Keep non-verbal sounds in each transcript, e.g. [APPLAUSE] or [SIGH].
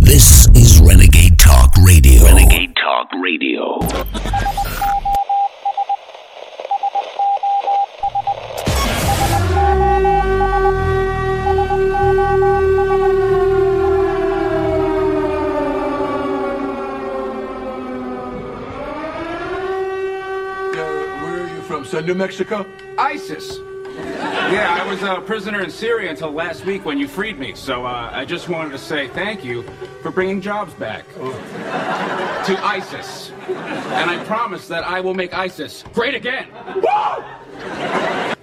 This is Renegade Talk Radio. Renegade Talk Radio. Uh, where are you from, son? New Mexico? ISIS. Yeah, I was a prisoner in Syria until last week when you freed me. So uh, I just wanted to say thank you for bringing jobs back to ISIS. And I promise that I will make ISIS great again.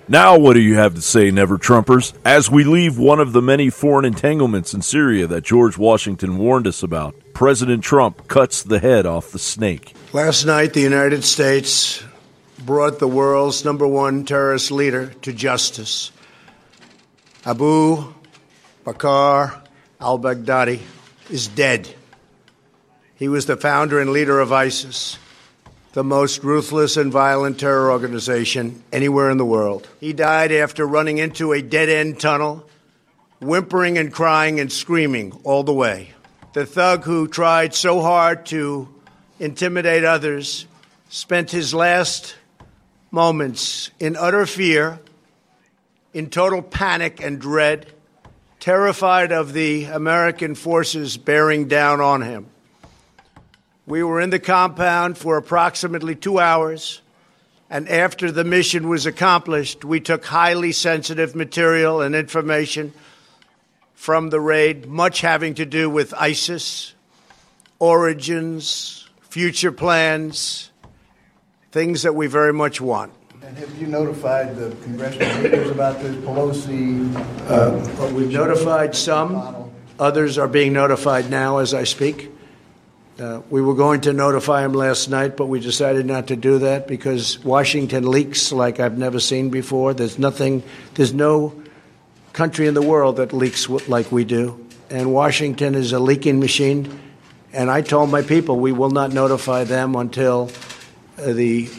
Now, what do you have to say, Never Trumpers? As we leave one of the many foreign entanglements in Syria that George Washington warned us about, President Trump cuts the head off the snake. Last night, the United States brought the world's number one terrorist leader to justice. Abu Bakr al Baghdadi is dead. He was the founder and leader of ISIS, the most ruthless and violent terror organization anywhere in the world. He died after running into a dead end tunnel, whimpering and crying and screaming all the way. The thug who tried so hard to intimidate others spent his last moments in utter fear, in total panic and dread, terrified of the American forces bearing down on him. We were in the compound for approximately two hours, and after the mission was accomplished, we took highly sensitive material and information from the raid, much having to do with ISIS, origins, future plans, things that we very much want. And have you notified the congressional leaders about this Pelosi? Uh, We've notified some, others are being notified now as I speak. Uh, we were going to notify him last night, but we decided not to do that because Washington leaks like I've never seen before. There's nothing, there's no country in the world that leaks w- like we do. And Washington is a leaking machine. And I told my people we will not notify them until Uh, the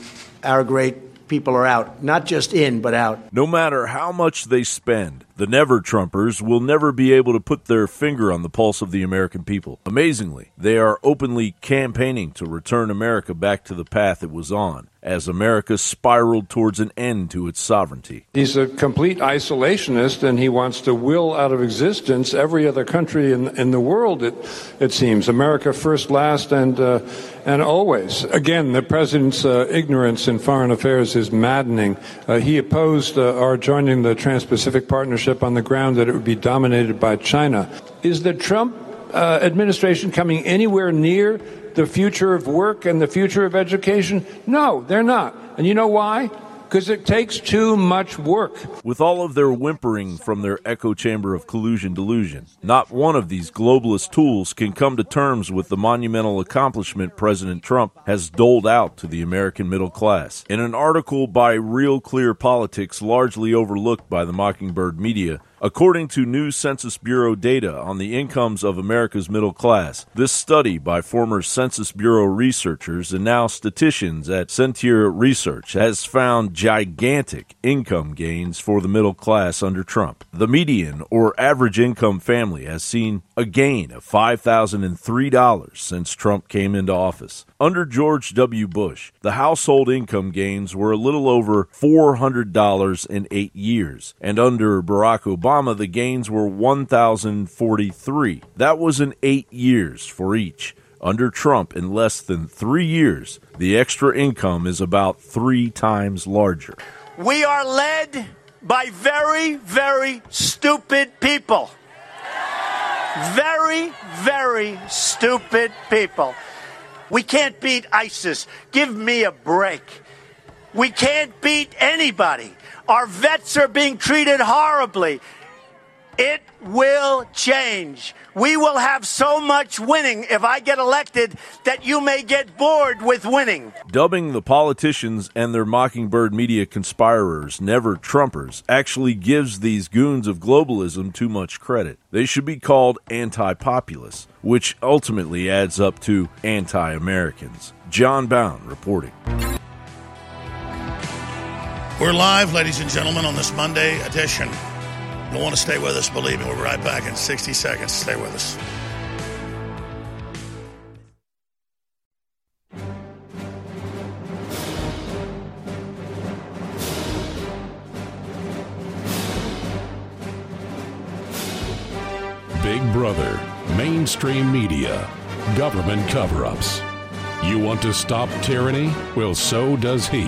our great people are out, not just in, but out. No matter how much they spend, the Never Trumpers will never be able to put their finger on the pulse of the American people. Amazingly, they are openly campaigning to return America back to the path it was on as America spiraled towards an end to its sovereignty. He's a complete isolationist, and he wants to will out of existence every other country in, in the world. It, it seems America first, last, and uh, and always. Again, the president's uh, ignorance in foreign affairs is maddening. Uh, he opposed uh, our joining the Trans-Pacific Partnership on the ground that it would be dominated by China. Is the Trump uh, administration coming anywhere near the future of work and the future of education? No, they're not. And you know why? Because it takes too much work. With all of their whimpering from their echo chamber of collusion delusion, not one of these globalist tools can come to terms with the monumental accomplishment President Trump has doled out to the American middle class. In an article by Real Clear Politics, largely overlooked by the Mockingbird media, According to new Census Bureau data on the incomes of America's middle class, this study by former Census Bureau researchers and now statisticians at Sentier Research has found gigantic income gains for the middle class under Trump. The median or average income family has seen a gain of $5,003 since Trump came into office. Under George W. Bush, the household income gains were a little over $400 in eight years, and under Barack Obama, the gains were 1,043. That was in eight years for each. Under Trump, in less than three years, the extra income is about three times larger. We are led by very, very stupid people. Very, very stupid people. We can't beat ISIS. Give me a break. We can't beat anybody. Our vets are being treated horribly. It will change. We will have so much winning if I get elected that you may get bored with winning. Dubbing the politicians and their Mockingbird media conspirers never Trumpers actually gives these goons of globalism too much credit. They should be called anti populists, which ultimately adds up to anti Americans. John Bowne reporting. We're live, ladies and gentlemen, on this Monday edition You'll want to stay with us. Believe me, we'll be right back in 60 seconds. Stay with us. Big Brother, mainstream media, government cover ups. You want to stop tyranny? Well, so does he.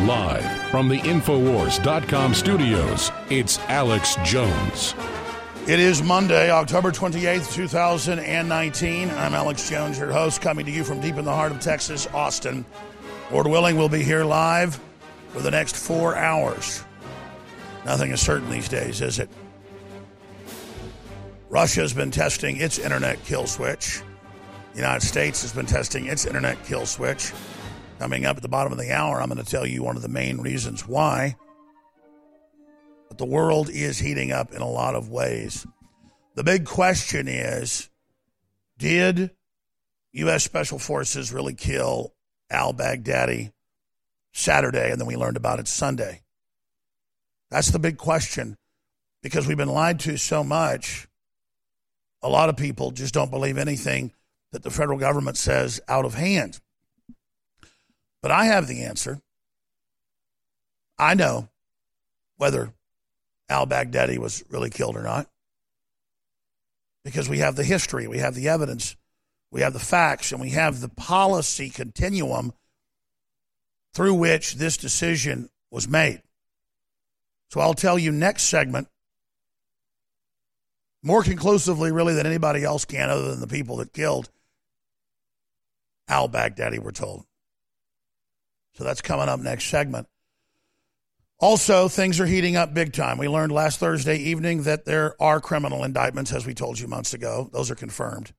Live from the Infowars.com studios, it's Alex Jones. It is Monday, October 28th, 2019. I'm Alex Jones, your host, coming to you from deep in the heart of Texas, Austin. Lord willing, we'll be here live for the next four hours. Nothing is certain these days, is it? Russia has been testing its internet kill switch. The United States has been testing its internet kill switch. Coming up at the bottom of the hour, I'm going to tell you one of the main reasons why. But the world is heating up in a lot of ways. The big question is did U.S. Special Forces really kill al Baghdadi Saturday and then we learned about it Sunday? That's the big question because we've been lied to so much. A lot of people just don't believe anything that the federal government says out of hand. But I have the answer. I know whether al Baghdadi was really killed or not because we have the history, we have the evidence, we have the facts, and we have the policy continuum through which this decision was made. So I'll tell you next segment more conclusively, really, than anybody else can, other than the people that killed al Baghdadi, we're told. So that's coming up next segment. Also, things are heating up big time. We learned last Thursday evening that there are criminal indictments, as we told you months ago. Those are confirmed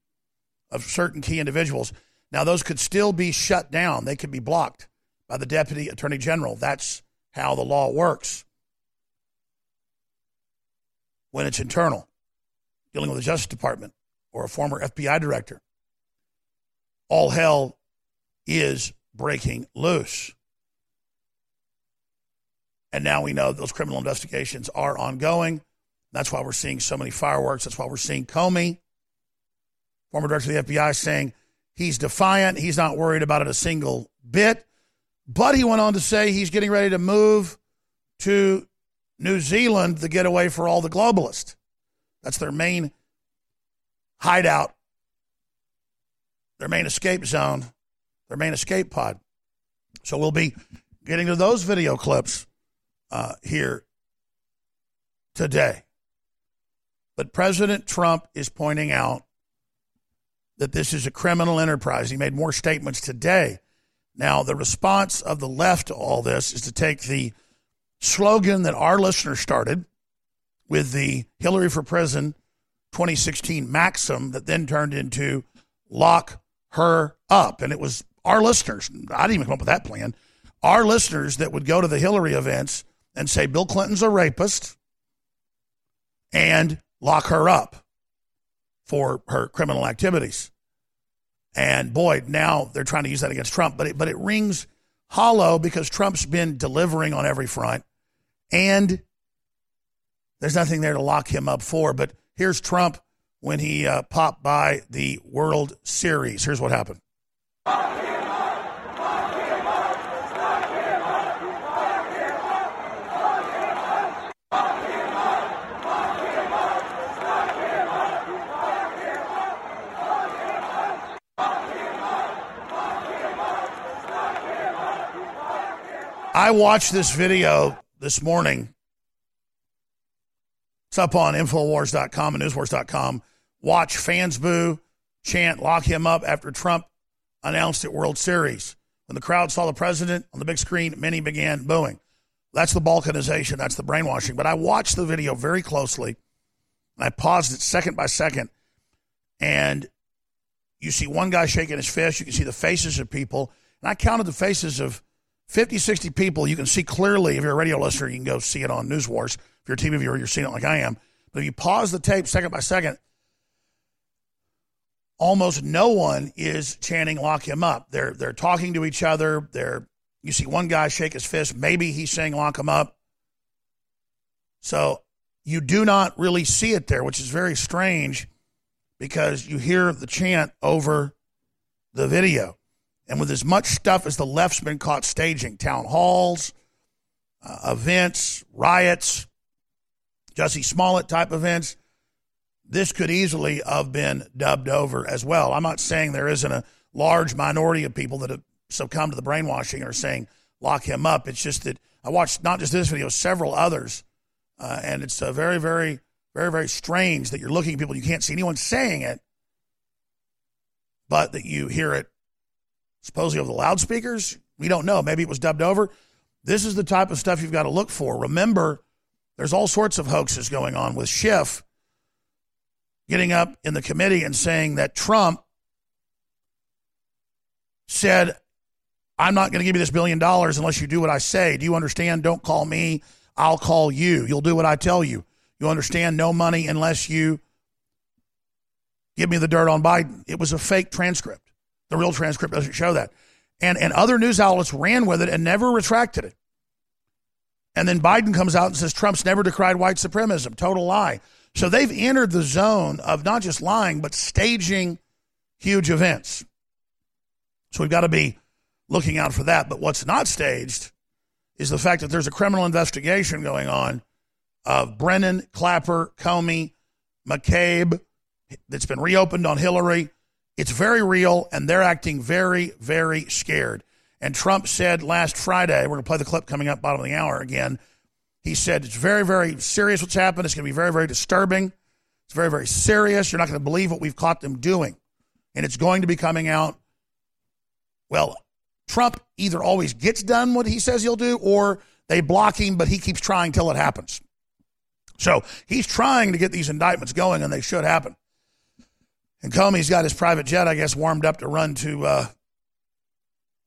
of certain key individuals. Now, those could still be shut down, they could be blocked by the Deputy Attorney General. That's how the law works when it's internal, dealing with the Justice Department or a former FBI director all hell is breaking loose. And now we know those criminal investigations are ongoing. That's why we're seeing so many fireworks. That's why we're seeing Comey, former director of the FBI, saying he's defiant. He's not worried about it a single bit. But he went on to say he's getting ready to move to New Zealand, the getaway for all the globalists. That's their main hideout their main escape zone, their main escape pod. So we'll be getting to those video clips uh, here today. But President Trump is pointing out that this is a criminal enterprise. He made more statements today. Now, the response of the left to all this is to take the slogan that our listener started with the Hillary for Prison 2016 maxim that then turned into lock her up. And it was our listeners, I didn't even come up with that plan, our listeners that would go to the Hillary events and say Bill Clinton's a rapist and lock her up for her criminal activities. And boy, now they're trying to use that against Trump, but it, but it rings hollow because Trump's been delivering on every front and there's nothing there to lock him up for. But here's Trump when he uh, popped by the World Series. Here's what happened. I watched this video this morning. It's up on Infowars.com and NewsWars.com watch fans boo, chant, lock him up after Trump announced at World Series. When the crowd saw the president on the big screen, many began booing. That's the balkanization, that's the brainwashing. But I watched the video very closely, and I paused it second by second, and you see one guy shaking his fist, you can see the faces of people, and I counted the faces of 50, 60 people. You can see clearly, if you're a radio listener, you can go see it on News Wars. If you're a TV viewer, you're seeing it like I am. But if you pause the tape second by second, almost no one is chanting lock him up. They're they're talking to each other. They're you see one guy shake his fist, maybe he's saying lock him up. So you do not really see it there, which is very strange because you hear the chant over the video. And with as much stuff as the left's been caught staging, town halls, uh, events, riots, Jussie Smollett type events, this could easily have been dubbed over as well. I'm not saying there isn't a large minority of people that have succumbed to the brainwashing or saying lock him up. It's just that I watched not just this video, several others, uh, and it's very, very, very, very strange that you're looking at people you can't see anyone saying it, but that you hear it supposedly over the loudspeakers. We don't know. Maybe it was dubbed over. This is the type of stuff you've got to look for. Remember, there's all sorts of hoaxes going on with Schiff getting up in the committee and saying that Trump said, I'm not going to give you this billion dollars unless you do what I say. Do you understand? Don't call me. I'll call you. You'll do what I tell you. You understand? No money unless you give me the dirt on Biden. It was a fake transcript. The real transcript doesn't show that. And, and other news outlets ran with it and never retracted it. And then Biden comes out and says Trump's never decried white supremacism. Total lie. So they've entered the zone of not just lying, but staging huge events. So we've got to be looking out for that. But what's not staged is the fact that there's a criminal investigation going on of Brennan, Clapper, Comey, McCabe that's been reopened on Hillary. It's very real, and they're acting very, very scared. And Trump said last Friday, we're going to play the clip coming up bottom of the hour again. He said it's very, very serious what's happened. It's going to be very, very disturbing. It's very, very serious. You're not going to believe what we've caught them doing. And it's going to be coming out. Well, Trump either always gets done what he says he'll do or they block him, but he keeps trying till it happens. So he's trying to get these indictments going, and they should happen. And Comey's got his private jet, I guess, warmed up to run to uh,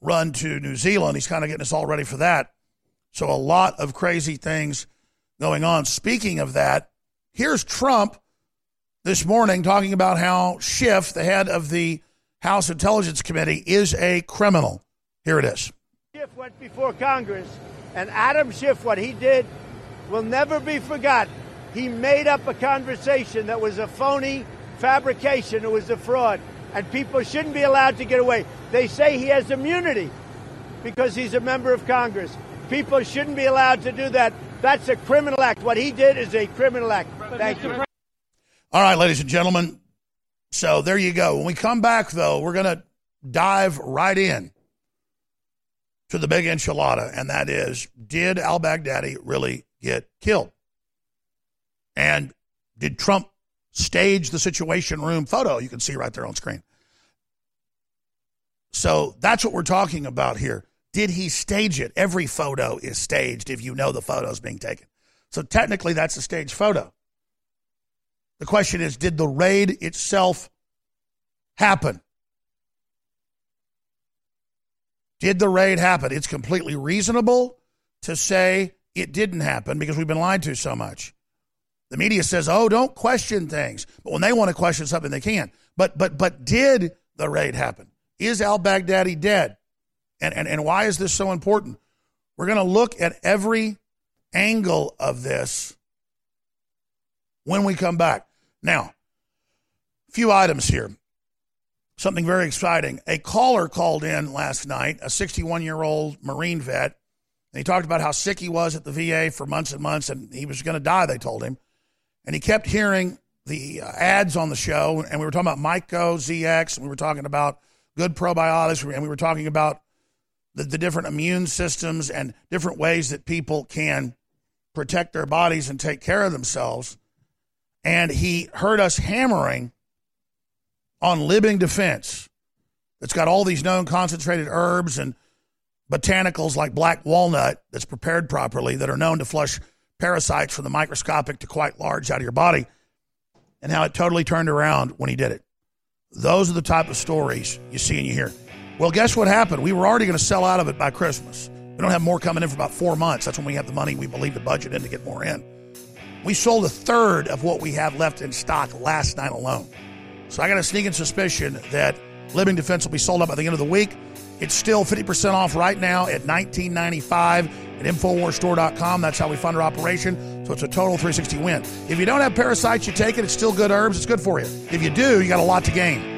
run to New Zealand. He's kind of getting us all ready for that. So a lot of crazy things going on. Speaking of that, here's Trump this morning talking about how Schiff, the head of the House Intelligence Committee, is a criminal. Here it is. Schiff went before Congress, and Adam Schiff, what he did will never be forgotten. He made up a conversation that was a phony fabrication, it was a fraud, and people shouldn't be allowed to get away. They say he has immunity because he's a member of Congress. People shouldn't be allowed to do that. That's a criminal act. What he did is a criminal act. Thank you. All right, ladies and gentlemen. So there you go. When we come back, though, we're going to dive right in to the big enchilada, and that is did al Baghdadi really get killed? And did Trump stage the Situation Room photo you can see right there on screen? So that's what we're talking about here. Did he stage it? Every photo is staged if you know the photo is being taken. So technically, that's a staged photo. The question is did the raid itself happen? Did the raid happen? It's completely reasonable to say it didn't happen because we've been lied to so much. The media says, "Oh, don't question things," but when they want to question something, they can. But but but did the raid happen? Is Al Baghdadi dead? And and and why is this so important? We're going to look at every angle of this when we come back. Now, a few items here. Something very exciting. A caller called in last night, a 61 year old Marine vet, and he talked about how sick he was at the VA for months and months, and he was going to die, they told him. And he kept hearing the uh, ads on the show, and we were talking about Myco ZX, and we were talking about good probiotics, and we were talking about the, the different immune systems and different ways that people can protect their bodies and take care of themselves. And he heard us hammering on living defense. It's got all these known concentrated herbs and botanicals like black walnut that's prepared properly that are known to flush parasites from the microscopic to quite large out of your body, and how it totally turned around when he did it. Those are the type of stories you see and you hear. Well, guess what happened? We were already going to sell out of it by Christmas. We don't have more coming in for about four months. That's when we have the money we believe to budget in to get more in. We sold a third of what we have left in stock last night alone. So I got a sneaking suspicion that Living Defense will be sold out by the end of the week. It's still 50% off right now at $19.95 at InfoWarsStore.com. That's how we fund our operation. So it's a total 360 win. If you don't have parasites, you take it. It's still good herbs. It's good for you. If you do, you got a lot to gain.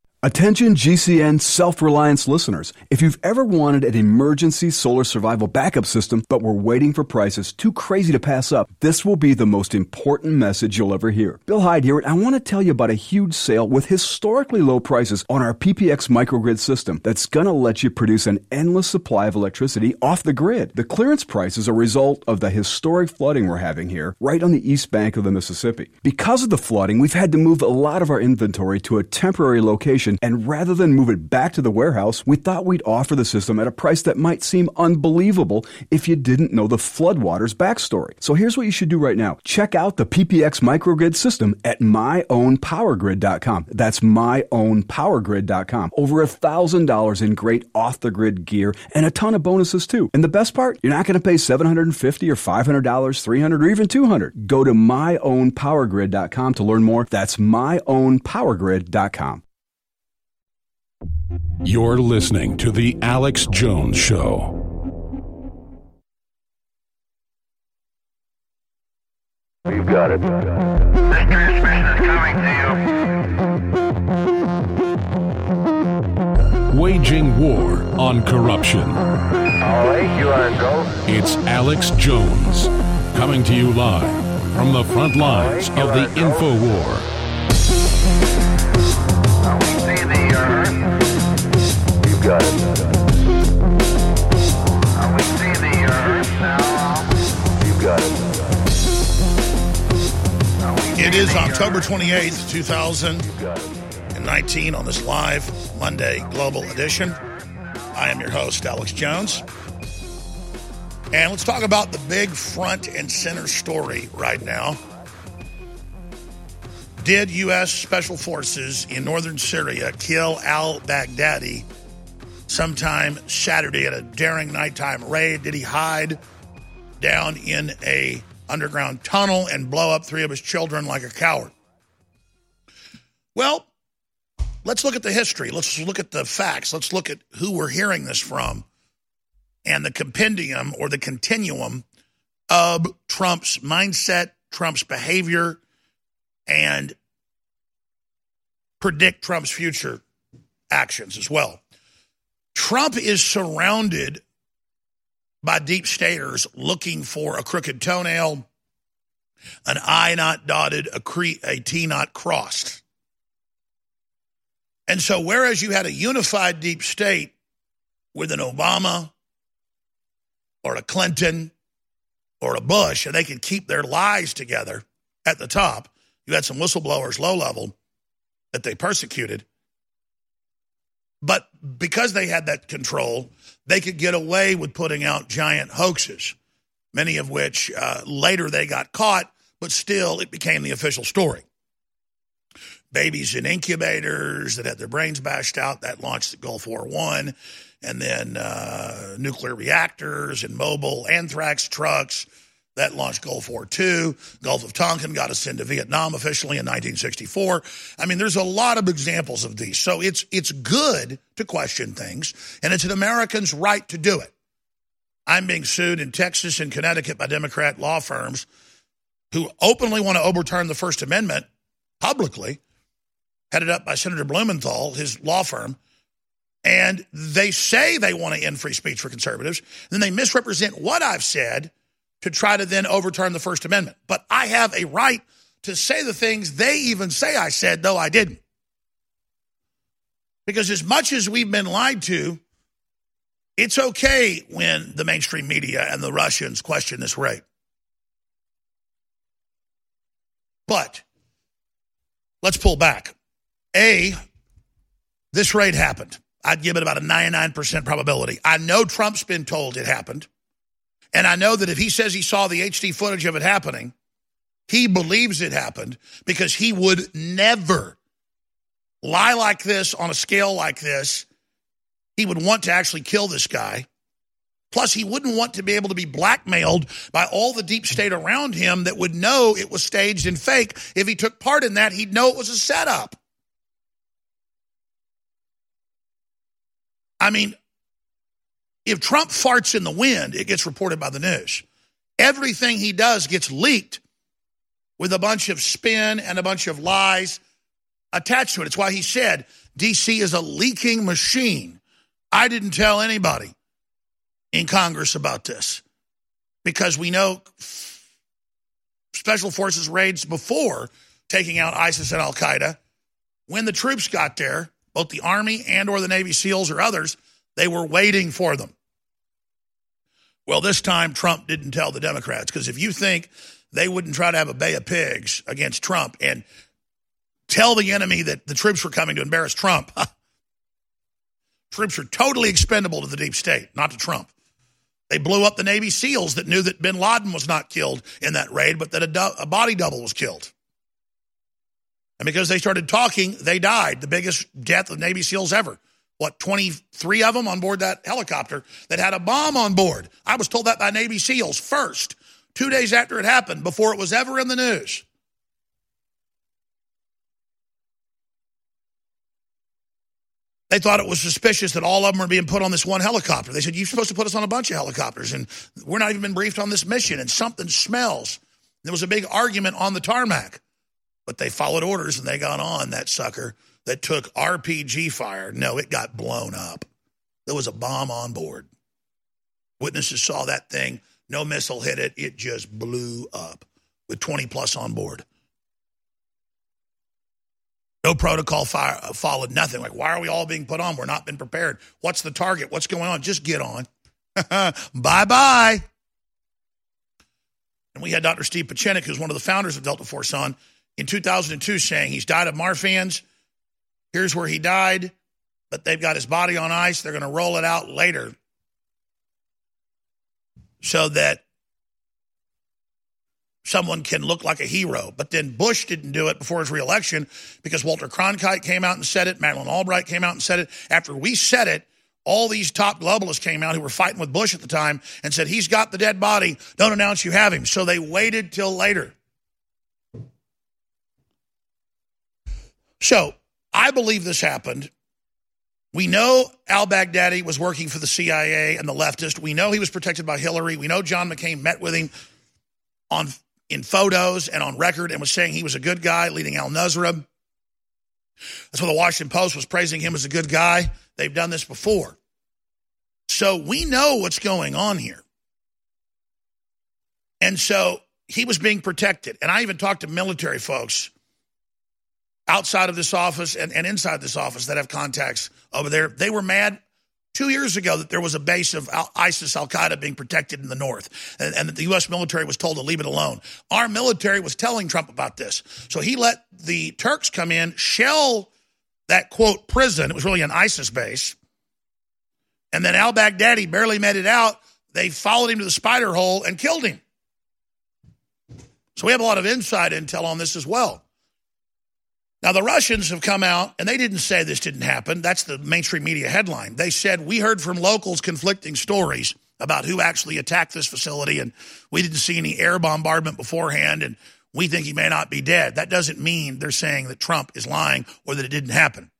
Attention GCN self reliance listeners. If you've ever wanted an emergency solar survival backup system but were waiting for prices too crazy to pass up, this will be the most important message you'll ever hear. Bill Heid here, and I want to tell you about a huge sale with historically low prices on our PPX microgrid system that's going to let you produce an endless supply of electricity off the grid. The clearance price is a result of the historic flooding we're having here right on the east bank of the Mississippi. Because of the flooding, we've had to move a lot of our inventory to a temporary location and rather than move it back to the warehouse, we thought we'd offer the system at a price that might seem unbelievable if you didn't know the floodwaters backstory. So here's what you should do right now. Check out the PPX microgrid system at myownpowergrid.com. That's myownpowergrid.com. Over a thousand dollars in great off-the-grid gear and a ton of bonuses too. And the best part, you're not going to pay 750 or $500, 300 or even 200. Go to myownpowergrid.com to learn more. That's myownpowergrid.com. You're listening to The Alex Jones Show. You got it. This transmission is coming to you. Waging war on corruption. All right, you are go. It's Alex Jones coming to you live from the front lines right, of the info war. We see the earth now. You got it. It is October 28th, 2019 on this live Monday Global Edition. I am your host, Alex Jones. And let's talk about the big front and center story right now. Did U.S. Special Forces in northern Syria kill al Baghdadi sometime Saturday at a daring nighttime raid? Did he hide down in a underground tunnel and blow up three of his children like a coward? Well, let's look at the history. Let's look at the facts. Let's look at who we're hearing this from and the compendium or the continuum of Trump's mindset, Trump's behavior, and predict Trump's future actions as well. Trump is surrounded by deep staters looking for a crooked toenail, an I not dotted, a, cre- a T not crossed. And so, whereas you had a unified deep state with an Obama or a Clinton or a Bush, and they could keep their lies together at the top, you had some whistleblowers low level that they persecuted. But because they had that control, they could get away with putting out giant hoaxes, many of which uh, later they got caught, but still it became the official story. Babies in incubators that had their brains bashed out, that launched the Gulf War One, and then uh, nuclear reactors and mobile anthrax trucks that launched Gulf War II. Gulf of Tonkin got us into Vietnam officially in 1964. I mean, there's a lot of examples of these. So it's it's good to question things, and it's an American's right to do it. I'm being sued in Texas and Connecticut by Democrat law firms who openly want to overturn the First Amendment publicly, headed up by Senator Blumenthal, his law firm. And they say they want to end free speech for conservatives. Then they misrepresent what I've said to try to then overturn the First Amendment. But I have a right to say the things they even say I said, though I didn't. Because as much as we've been lied to, it's okay when the mainstream media and the Russians question this raid. But let's pull back. A, this raid happened. I'd give it about a 99% probability. I know Trump's been told it happened. And I know that if he says he saw the HD footage of it happening, he believes it happened because he would never lie like this on a scale like this. He would want to actually kill this guy. Plus, he wouldn't want to be able to be blackmailed by all the deep state around him that would know it was staged and fake. If he took part in that, he'd know it was a setup. I mean, if Trump farts in the wind, it gets reported by the news. Everything he does gets leaked with a bunch of spin and a bunch of lies attached to it. It's why he said DC is a leaking machine. I didn't tell anybody in Congress about this because we know special forces raids before taking out ISIS and Al Qaeda. When the troops got there, both the Army and or the Navy SEALs or others, they were waiting for them. Well, this time Trump didn't tell the Democrats because if you think they wouldn't try to have a bay of pigs against Trump and tell the enemy that the troops were coming to embarrass Trump, [LAUGHS] troops are totally expendable to the deep state, not to Trump. They blew up the Navy SEALs that knew that bin Laden was not killed in that raid, but that a, do- a body double was killed. And because they started talking, they died. The biggest death of Navy SEALs ever. What, 23 of them on board that helicopter that had a bomb on board? I was told that by Navy SEALs first, two days after it happened, before it was ever in the news. They thought it was suspicious that all of them were being put on this one helicopter. They said, You're supposed to put us on a bunch of helicopters, and we're not even been briefed on this mission, and something smells. There was a big argument on the tarmac. But they followed orders and they got on that sucker that took RPG fire. No, it got blown up. There was a bomb on board. Witnesses saw that thing. No missile hit it. It just blew up with 20 plus on board. No protocol fire, uh, followed, nothing. Like, why are we all being put on? We're not been prepared. What's the target? What's going on? Just get on. [LAUGHS] bye bye. And we had Dr. Steve Pieczenik, who's one of the founders of Delta Force, on in 2002 saying he's died of Marfan's. Here's where he died, but they've got his body on ice. They're going to roll it out later so that someone can look like a hero. But then Bush didn't do it before his reelection because Walter Cronkite came out and said it. Madeleine Albright came out and said it. After we said it, all these top globalists came out who were fighting with Bush at the time and said, He's got the dead body. Don't announce you have him. So they waited till later. So I believe this happened. We know al Baghdadi was working for the CIA and the leftist. We know he was protected by Hillary. We know John McCain met with him on in photos and on record and was saying he was a good guy leading al Nusra. That's why the Washington Post was praising him as a good guy. They've done this before. So we know what's going on here. And so he was being protected. And I even talked to military folks outside of this office and, and inside this office that have contacts over there. They were mad two years ago that there was a base of ISIS Al Qaeda being protected in the north and, and, that the U.S. military was told to leave it alone. Our military was telling Trump about this. So he let the Turks come in, shell that quote prison. It was really an ISIS base. And then al Baghdadi barely made it out. They followed him to the spider hole and killed him. So we have a lot of inside intel on this as well. Now, the Russians have come out and they didn't say this didn't happen. That's the mainstream media headline. They said, We heard from locals conflicting stories about who actually attacked this facility, and we didn't see any air bombardment beforehand, and we think he may not be dead. That doesn't mean they're saying that Trump is lying or that it didn't happen.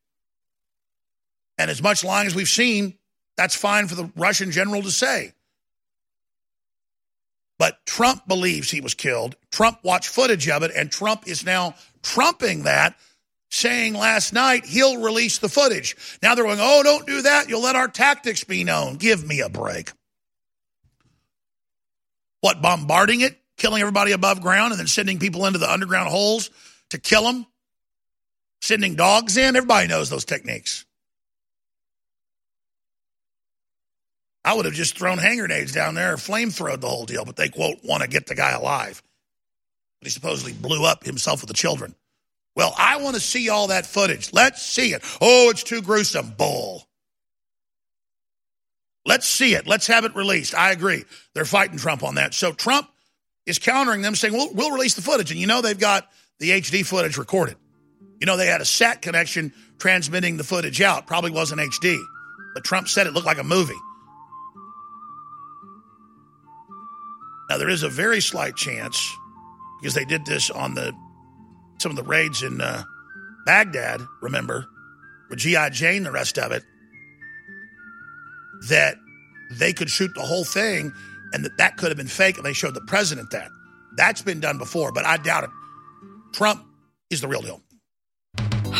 And as much lying as we've seen, that's fine for the Russian general to say. But Trump believes he was killed. Trump watched footage of it, and Trump is now trumping that saying last night he'll release the footage. Now they're going, oh, don't do that. You'll let our tactics be known. Give me a break. What, bombarding it, killing everybody above ground, and then sending people into the underground holes to kill them? Sending dogs in? Everybody knows those techniques. I would have just thrown hand grenades down there or flamethrowed the whole deal, but they, quote, want to get the guy alive. But he supposedly blew up himself with the children. Well, I want to see all that footage. Let's see it. Oh, it's too gruesome. Bull. Let's see it. Let's have it released. I agree. They're fighting Trump on that. So Trump is countering them, saying, we'll, we'll release the footage. And you know they've got the HD footage recorded. You know they had a sat connection transmitting the footage out. Probably wasn't HD. But Trump said it looked like a movie. Now, there is a very slight chance, because they did this on the some of the raids in uh, Baghdad, remember, with G.I. Jane, the rest of it, that they could shoot the whole thing and that that could have been fake and they showed the president that. That's been done before, but I doubt it. Trump is the real deal.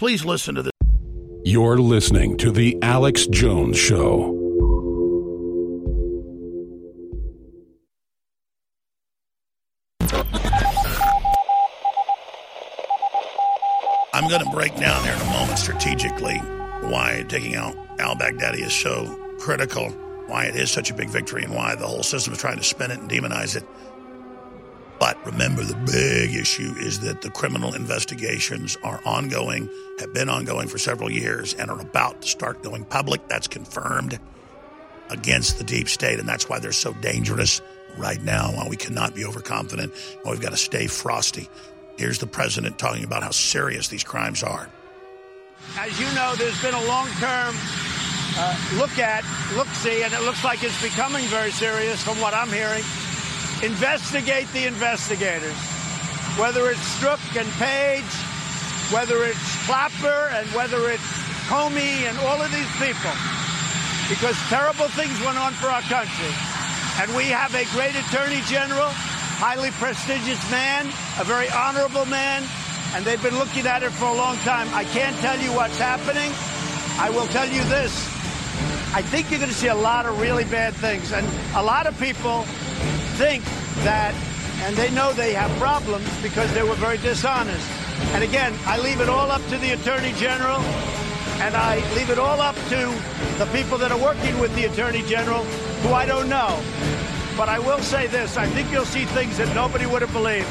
Please listen to this. You're listening to The Alex Jones Show. I'm going to break down here in a moment strategically why taking out al Baghdadi is so critical, why it is such a big victory, and why the whole system is trying to spin it and demonize it. But remember, the big issue is that the criminal investigations are ongoing, have been ongoing for several years, and are about to start going public. That's confirmed against the deep state, and that's why they're so dangerous right now, why we cannot be overconfident, we've got to stay frosty. Here's the president talking about how serious these crimes are. As you know, there's been a long-term uh, look at, look-see, and it looks like it's becoming very serious from what I'm hearing. Investigate the investigators. Whether it's Strzok and Page, whether it's Clapper, and whether it's Comey and all of these people. Because terrible things went on for our country. And we have a great attorney general, highly prestigious man, a very honorable man, and they've been looking at it for a long time. I can't tell you what's happening. I will tell you this. I think you're going to see a lot of really bad things. And a lot of people think that, and they know they have problems because they were very dishonest. And again, I leave it all up to the Attorney General, and I leave it all up to the people that are working with the Attorney General, who I don't know. But I will say this I think you'll see things that nobody would have believed.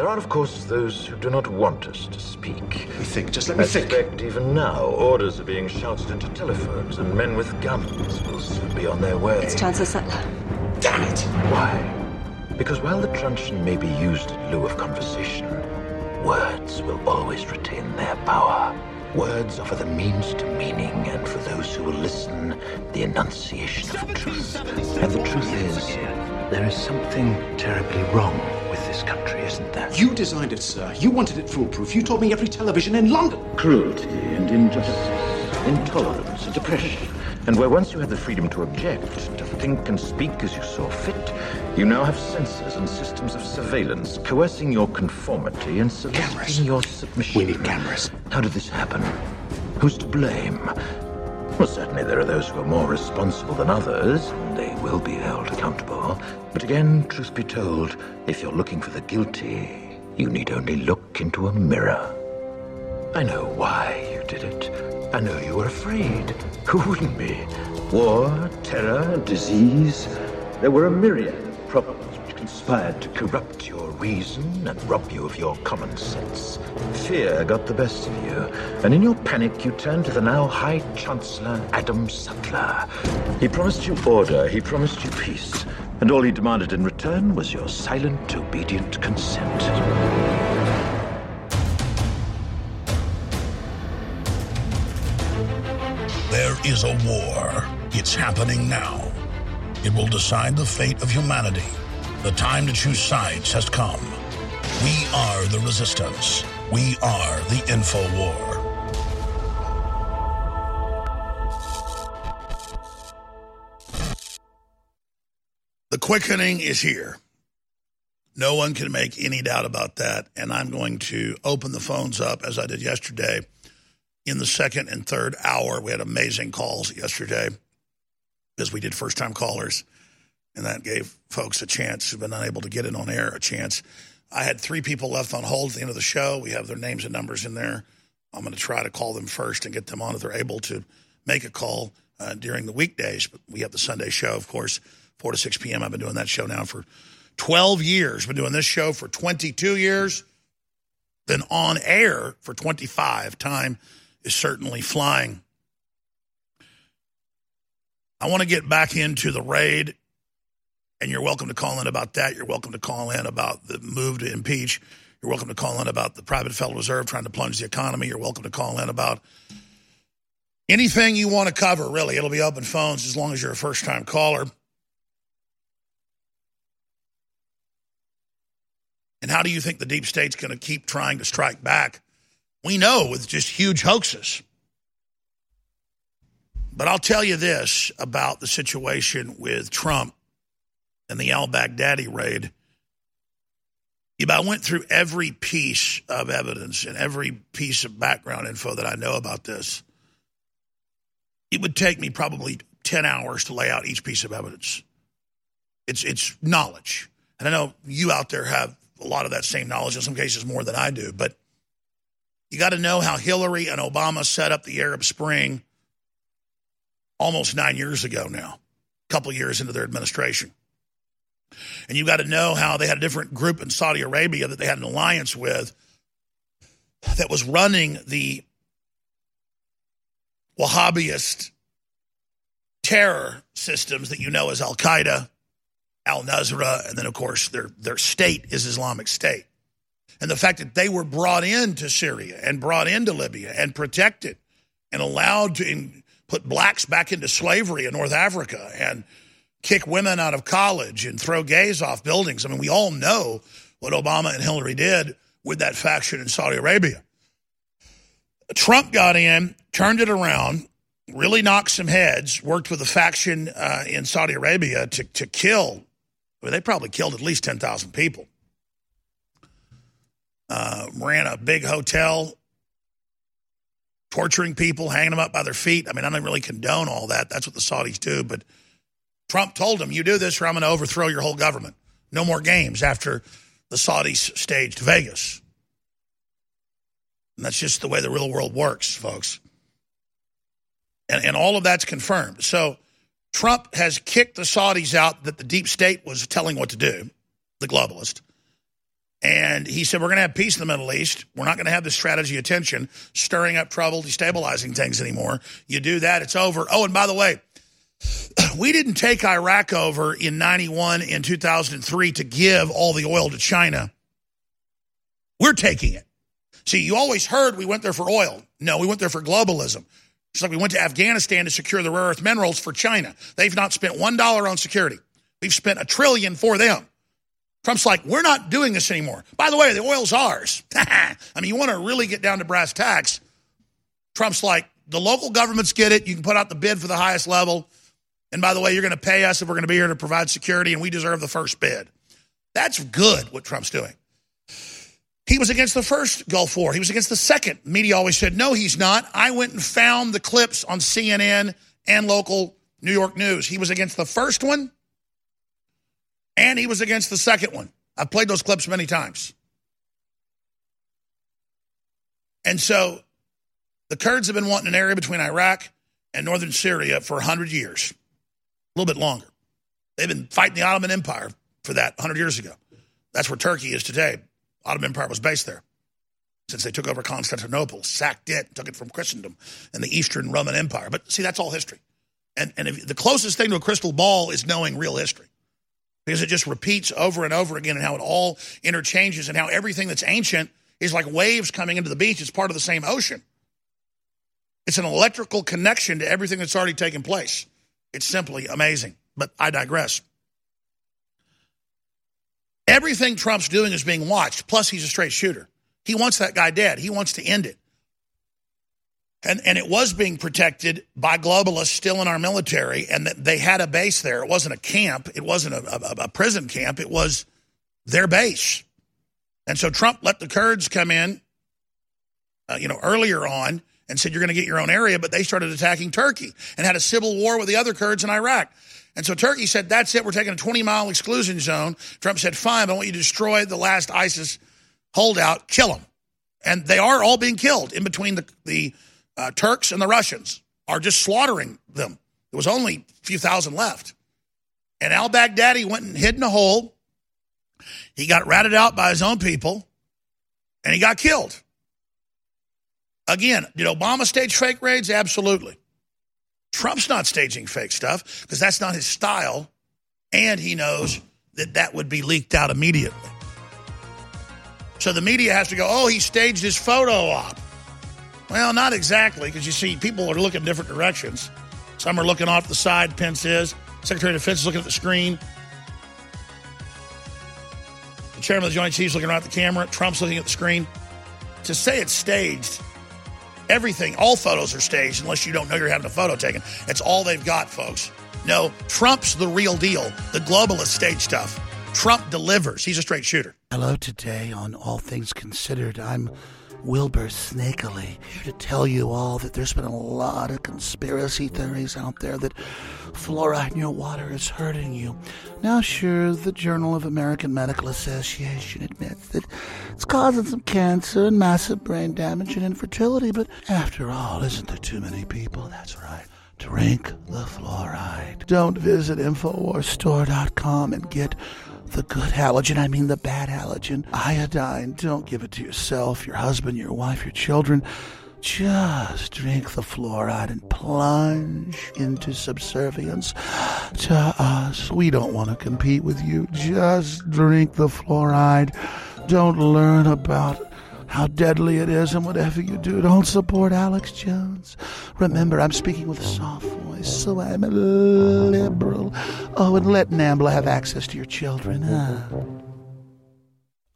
There are, of course, those who do not want us to speak. We think. Just let me think. Expect even now, orders are being shouted into telephones, and men with guns will soon be on their way. It's Chancellor Sutler. Damn it! Why? Because while the truncheon may be used in lieu of conversation, words will always retain their power. Words offer the means to meaning, and for those who will listen, the enunciation of truth. And the truth is, there is something terribly wrong with this country, isn't there? You designed it, sir. You wanted it foolproof. You told me every television in London. Cruelty and injustice, intolerance and oppression. And where once you had the freedom to object, to think and speak as you saw fit, you now have censors and systems of surveillance coercing your conformity and soliciting your submission. We need cameras. How did this happen? Who's to blame? Well, certainly there are those who are more responsible than others, they will be held accountable. But again, truth be told, if you're looking for the guilty, you need only look into a mirror. I know why you did it. I know you were afraid. Who wouldn't be? War, terror, disease. There were a myriad of problems conspired to corrupt your reason and rob you of your common sense. Fear got the best of you, and in your panic you turned to the now High Chancellor Adam Sutler. He promised you order, he promised you peace, and all he demanded in return was your silent, obedient consent. There is a war. It's happening now. It will decide the fate of humanity. The time to choose sides has come. We are the resistance. We are the info war. The quickening is here. No one can make any doubt about that. And I'm going to open the phones up as I did yesterday in the second and third hour. We had amazing calls yesterday because we did first time callers. And that gave folks a chance who've been unable to get in on air a chance. I had three people left on hold at the end of the show. We have their names and numbers in there. I'm going to try to call them first and get them on if they're able to make a call uh, during the weekdays. But we have the Sunday show, of course, 4 to 6 p.m. I've been doing that show now for 12 years. Been doing this show for 22 years. Been on air for 25. Time is certainly flying. I want to get back into the raid, and you're welcome to call in about that. You're welcome to call in about the move to impeach. You're welcome to call in about the private Federal Reserve trying to plunge the economy. You're welcome to call in about anything you want to cover, really. It'll be open phones as long as you're a first time caller. And how do you think the deep state's going to keep trying to strike back? We know with just huge hoaxes. But I'll tell you this about the situation with Trump and the al Baghdadi raid. I went through every piece of evidence and every piece of background info that I know about this, it would take me probably 10 hours to lay out each piece of evidence. It's, it's knowledge. And I know you out there have a lot of that same knowledge, in some cases more than I do. But you got to know how Hillary and Obama set up the Arab Spring almost nine years ago now, a couple years into their administration. And you got to know how they had a different group in Saudi Arabia that they had an alliance with that was running the Wahhabist terror systems that you know as Al Qaeda, Al Nusra, and then, of course, their, their state is Islamic State. And the fact that they were brought into Syria and brought into Libya and protected and allowed to in, put blacks back into slavery in North Africa and kick women out of college and throw gays off buildings. I mean, we all know what Obama and Hillary did with that faction in Saudi Arabia. Trump got in, turned it around, really knocked some heads, worked with a faction uh, in Saudi Arabia to, to kill, well, they probably killed at least 10,000 people. Uh, ran a big hotel, torturing people, hanging them up by their feet. I mean, I don't really condone all that. That's what the Saudis do. But Trump told him, you do this or I'm going to overthrow your whole government. No more games after the Saudis staged Vegas. And that's just the way the real world works, folks. And, and all of that's confirmed. So Trump has kicked the Saudis out that the deep state was telling what to do, the globalist. And he said, We're going to have peace in the Middle East. We're not going to have this strategy of tension, stirring up trouble, destabilizing things anymore. You do that, it's over. Oh, and by the way, we didn't take Iraq over in 91 and 2003 to give all the oil to China. We're taking it. See, you always heard we went there for oil. No, we went there for globalism. Just like we went to Afghanistan to secure the rare earth minerals for China. They've not spent $1 on security. We've spent a trillion for them. Trump's like, we're not doing this anymore. By the way, the oil's ours. [LAUGHS] I mean, you want to really get down to brass tacks. Trump's like, the local governments get it. You can put out the bid for the highest level. And by the way, you're going to pay us if we're going to be here to provide security, and we deserve the first bid. That's good what Trump's doing. He was against the first Gulf War. He was against the second. Media always said, no, he's not. I went and found the clips on CNN and local New York news. He was against the first one and he was against the second one. I've played those clips many times. And so the Kurds have been wanting an area between Iraq and northern Syria for 100 years, little bit longer. They've been fighting the Ottoman Empire for that 100 years ago. That's where Turkey is today. Ottoman Empire was based there since they took over Constantinople, sacked it, took it from Christendom and the Eastern Roman Empire. But see, that's all history. And, and if, the closest thing to a crystal ball is knowing real history because it just repeats over and over again and how it all interchanges and how everything that's ancient is like waves coming into the beach. It's part of the same ocean. It's an electrical connection to everything that's already taken place. It's simply amazing. But I digress. Everything Trump's doing is being watched. Plus, he's a straight shooter. He wants that guy dead. He wants to end it. And, and it was being protected by globalists still in our military, and they had a base there. It wasn't a camp. It wasn't a, a, a prison camp. It was their base. And so Trump let the Kurds come in, uh, you know, earlier on and said, you're going to get your own area, but they started attacking Turkey and had a civil war with the other Kurds in Iraq. And so Turkey said, that's it. We're taking a 20 mile exclusion zone. Trump said, fine, I want you to destroy the last ISIS holdout, kill them. And they are all being killed in between the, the uh, Turks and the Russians are just slaughtering them. There was only a few thousand left. And al Baghdadi went and hid in a hole. He got ratted out by his own people and he got killed. Again, did Obama stage fake raids? Absolutely. Trump's not staging fake stuff because that's not his style. And he knows that that would be leaked out immediately. So the media has to go, oh, he staged his photo op. Well, not exactly, because you see, people are looking different directions. Some are looking off the side, Pence is. Secretary of Defense is looking at the screen. The chairman of the Joint Chiefs looking at the camera. Trump's looking at the screen. To say it's staged, everything, all photos are staged unless you don't know you're having a photo taken. It's all they've got, folks. No, Trump's the real deal. The globalist stage stuff. Trump delivers. He's a straight shooter. Hello, today on All Things Considered, I'm Wilbur Snakely, here to tell you all that there's been a lot of conspiracy theories out there that fluoride in your water is hurting you. Now, sure, the Journal of American Medical Association admits that it's causing some cancer and massive brain damage and infertility, but after all, isn't there too many people? That's right. Drink the fluoride. Don't visit InfoWarsStore.com and get the good halogen, I mean the bad halogen, iodine. Don't give it to yourself, your husband, your wife, your children. Just drink the fluoride and plunge into subservience to us. We don't want to compete with you. Just drink the fluoride. Don't learn about how deadly it is, and whatever you do, don't support Alex Jones. Remember, I'm speaking with a soft voice, so I'm a liberal. Oh, and let NAMBLA have access to your children. Huh?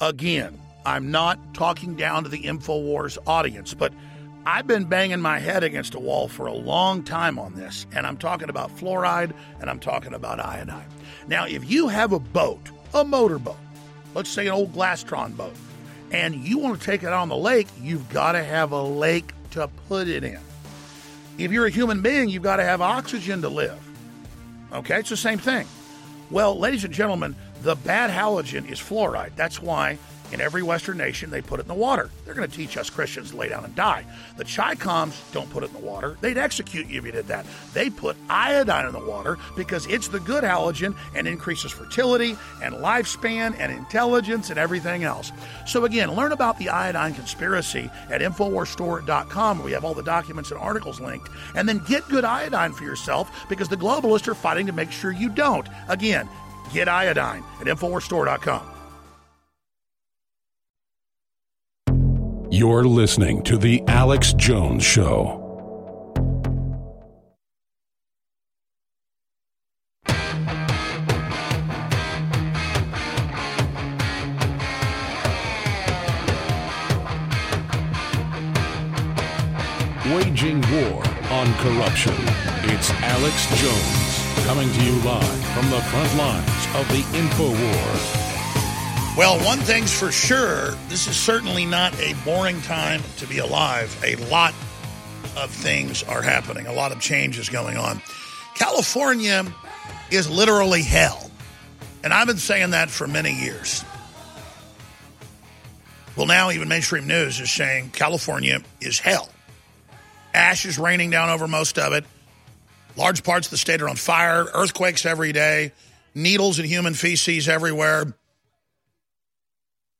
Again, I'm not talking down to the InfoWars audience, but I've been banging my head against a wall for a long time on this, and I'm talking about fluoride and I'm talking about iodine. Now, if you have a boat, a motorboat, let's say an old Glastron boat, and you want to take it on the lake, you've got to have a lake to put it in. If you're a human being, you've got to have oxygen to live. Okay, it's the same thing. Well, ladies and gentlemen, the bad halogen is fluoride. That's why in every Western nation, they put it in the water. They're going to teach us Christians to lay down and die. The Chi Coms don't put it in the water. They'd execute you if you did that. They put iodine in the water because it's the good halogen and increases fertility and lifespan and intelligence and everything else. So, again, learn about the iodine conspiracy at InfoWarsStore.com. We have all the documents and articles linked. And then get good iodine for yourself because the globalists are fighting to make sure you don't. Again, get iodine at InfoWarsStore.com. You're listening to The Alex Jones Show. Waging war on corruption. It's Alex Jones coming to you live from the front lines of the info war. Well, one thing's for sure this is certainly not a boring time to be alive. A lot of things are happening, a lot of change is going on. California is literally hell. And I've been saying that for many years. Well, now even mainstream news is saying California is hell. Ash is raining down over most of it. Large parts of the state are on fire, earthquakes every day, needles and human feces everywhere.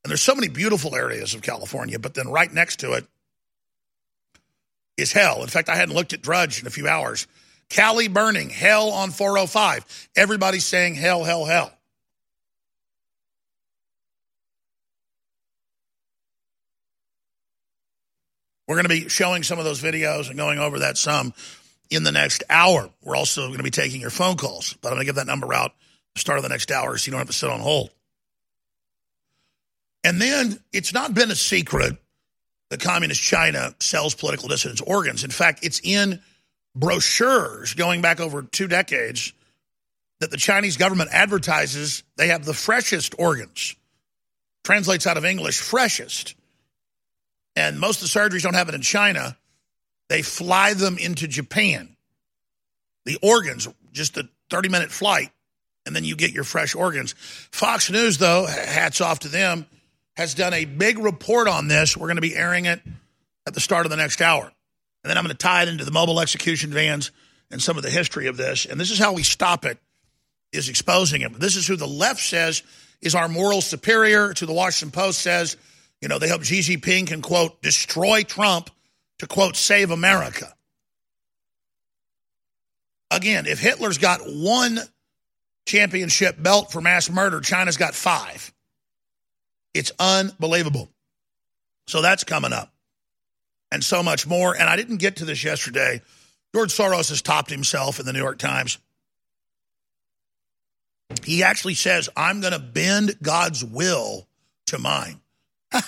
And there's so many beautiful areas of California, but then right next to it is hell. In fact, I hadn't looked at Drudge in a few hours. Cali burning, hell on 405. Everybody's saying hell, hell, hell. We're going to be showing some of those videos and going over that some in the next hour. We're also going to be taking your phone calls, but I'm going to give that number out the start of the next hour so you don't have to sit on hold. And then it's not been a secret that Communist China sells political dissidents organs. In fact, it's in brochures going back over two decades that the Chinese government advertises they have the freshest organs. Translates out of English, freshest. And most of the surgeries don't have it in China. They fly them into Japan. The organs, just a 30 minute flight, and then you get your fresh organs. Fox News, though, hats off to them, has done a big report on this. We're going to be airing it at the start of the next hour. And then I'm going to tie it into the mobile execution vans and some of the history of this. And this is how we stop it, is exposing it. This is who the left says is our moral superior to the Washington Post says, you know, they hope Xi Jinping can, quote, destroy Trump to, quote, save America. Again, if Hitler's got one championship belt for mass murder, China's got five. It's unbelievable. So that's coming up and so much more. And I didn't get to this yesterday. George Soros has topped himself in the New York Times. He actually says, I'm going to bend God's will to mine. [LAUGHS]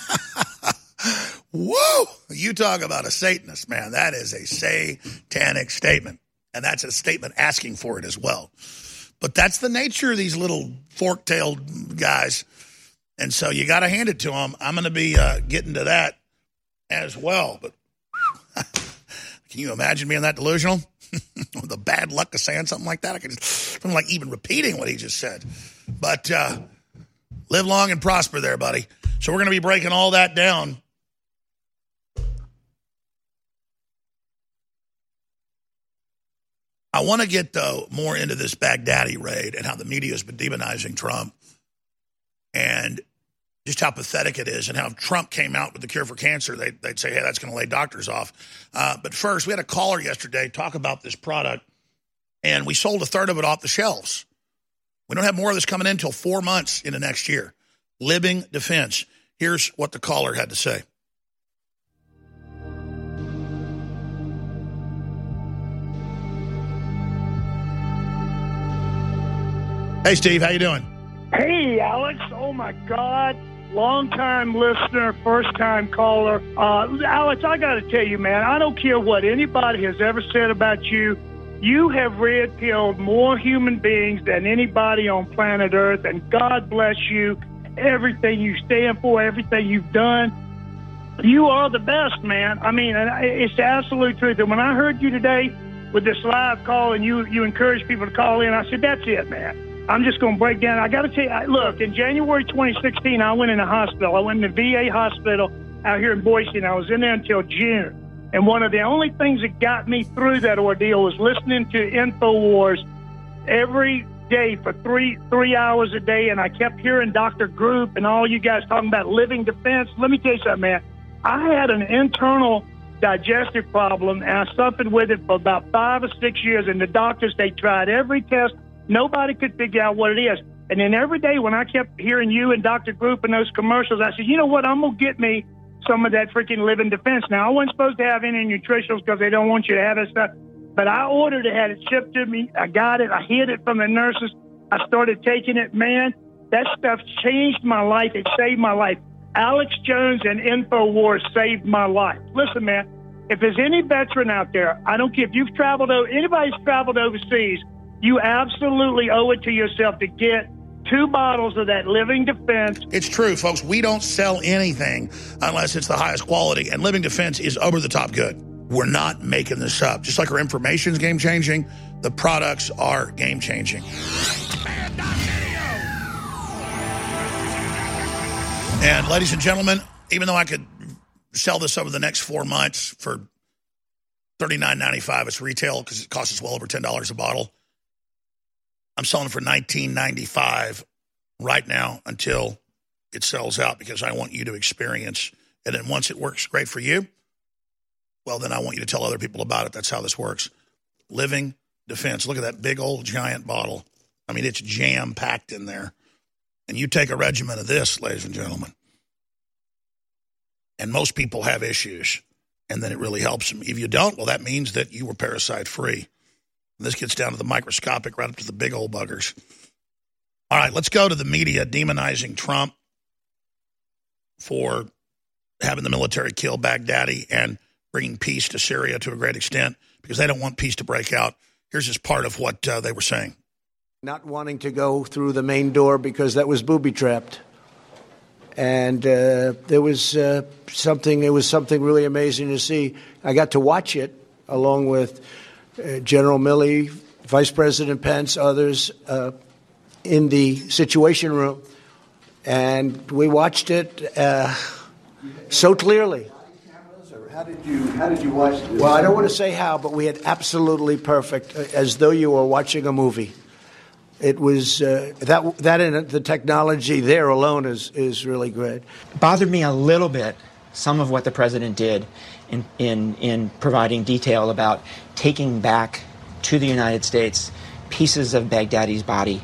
Whoa! You talk about a Satanist, man. That is a satanic statement. And that's a statement asking for it as well. But that's the nature of these little fork tailed guys. And so you got to hand it to them. I'm going to be uh, getting to that as well. But [LAUGHS] can you imagine being that delusional? [LAUGHS] the bad luck of saying something like that. I could just, I'm like even repeating what he just said. But uh, live long and prosper there, buddy. So we're going to be breaking all that down. I want to get though more into this Baghdadi raid and how the media has been demonizing Trump and just how pathetic it is and how Trump came out with the cure for cancer. They, would say, hey, that's going to lay doctors off. Uh, but first, we had a caller yesterday talk about this product, and we sold a third of it off the shelves. We don't have more of this coming in until four months into next year. Living Defense. Here's what the caller had to say. Hey, Steve, how you doing? Hey, Alex. Oh, my God. Long time listener, first time caller. Uh, Alex, I got to tell you, man, I don't care what anybody has ever said about you. You have red pilled more human beings than anybody on planet Earth, and God bless you. Everything you stand for, everything you've done, you are the best, man. I mean, it's the absolute truth. And when I heard you today with this live call and you, you encourage people to call in, I said, that's it, man. I'm just going to break down. I got to tell you, look, in January 2016, I went in a hospital. I went in the VA hospital out here in Boise, and I was in there until June. And one of the only things that got me through that ordeal was listening to InfoWars every day for three three hours a day, and I kept hearing Dr. Group and all you guys talking about living defense. Let me tell you something, man. I had an internal digestive problem, and I suffered with it for about five or six years. And the doctors, they tried every test Nobody could figure out what it is. And then every day when I kept hearing you and Dr. Group and those commercials, I said, you know what? I'm going to get me some of that freaking living defense. Now, I wasn't supposed to have any nutritionals because they don't want you to have that stuff. But I ordered it, had it shipped to me. I got it. I hid it from the nurses. I started taking it. Man, that stuff changed my life. It saved my life. Alex Jones and InfoWars saved my life. Listen, man, if there's any veteran out there, I don't care if you've traveled, anybody's traveled overseas – you absolutely owe it to yourself to get two bottles of that Living Defense. It's true, folks. We don't sell anything unless it's the highest quality, and Living Defense is over the top good. We're not making this up. Just like our information is game changing, the products are game changing. And ladies and gentlemen, even though I could sell this over the next four months for Thirty nine ninety five. It's retail because it costs us well over ten dollars a bottle. I'm selling for nineteen ninety five right now until it sells out because I want you to experience. And then once it works great for you, well, then I want you to tell other people about it. That's how this works. Living Defense. Look at that big old giant bottle. I mean, it's jam packed in there. And you take a regimen of this, ladies and gentlemen, and most people have issues, and then it really helps them. If you don't, well, that means that you were parasite free. This gets down to the microscopic, right up to the big old buggers. All right, let's go to the media demonizing Trump for having the military kill Baghdadi and bringing peace to Syria to a great extent because they don't want peace to break out. Here's just part of what uh, they were saying. Not wanting to go through the main door because that was booby trapped. And uh, there was uh, something, it was something really amazing to see. I got to watch it along with General Milley, Vice President Pence, others uh, in the Situation Room. And we watched it uh, so clearly. How did you How did you watch this? Well, I don't want to say how, but we had absolutely perfect, uh, as though you were watching a movie. It was uh, that that and the technology there alone is is really great. bothered me a little bit some of what the president did in, in, in providing detail about taking back to the United States pieces of Baghdadi's body.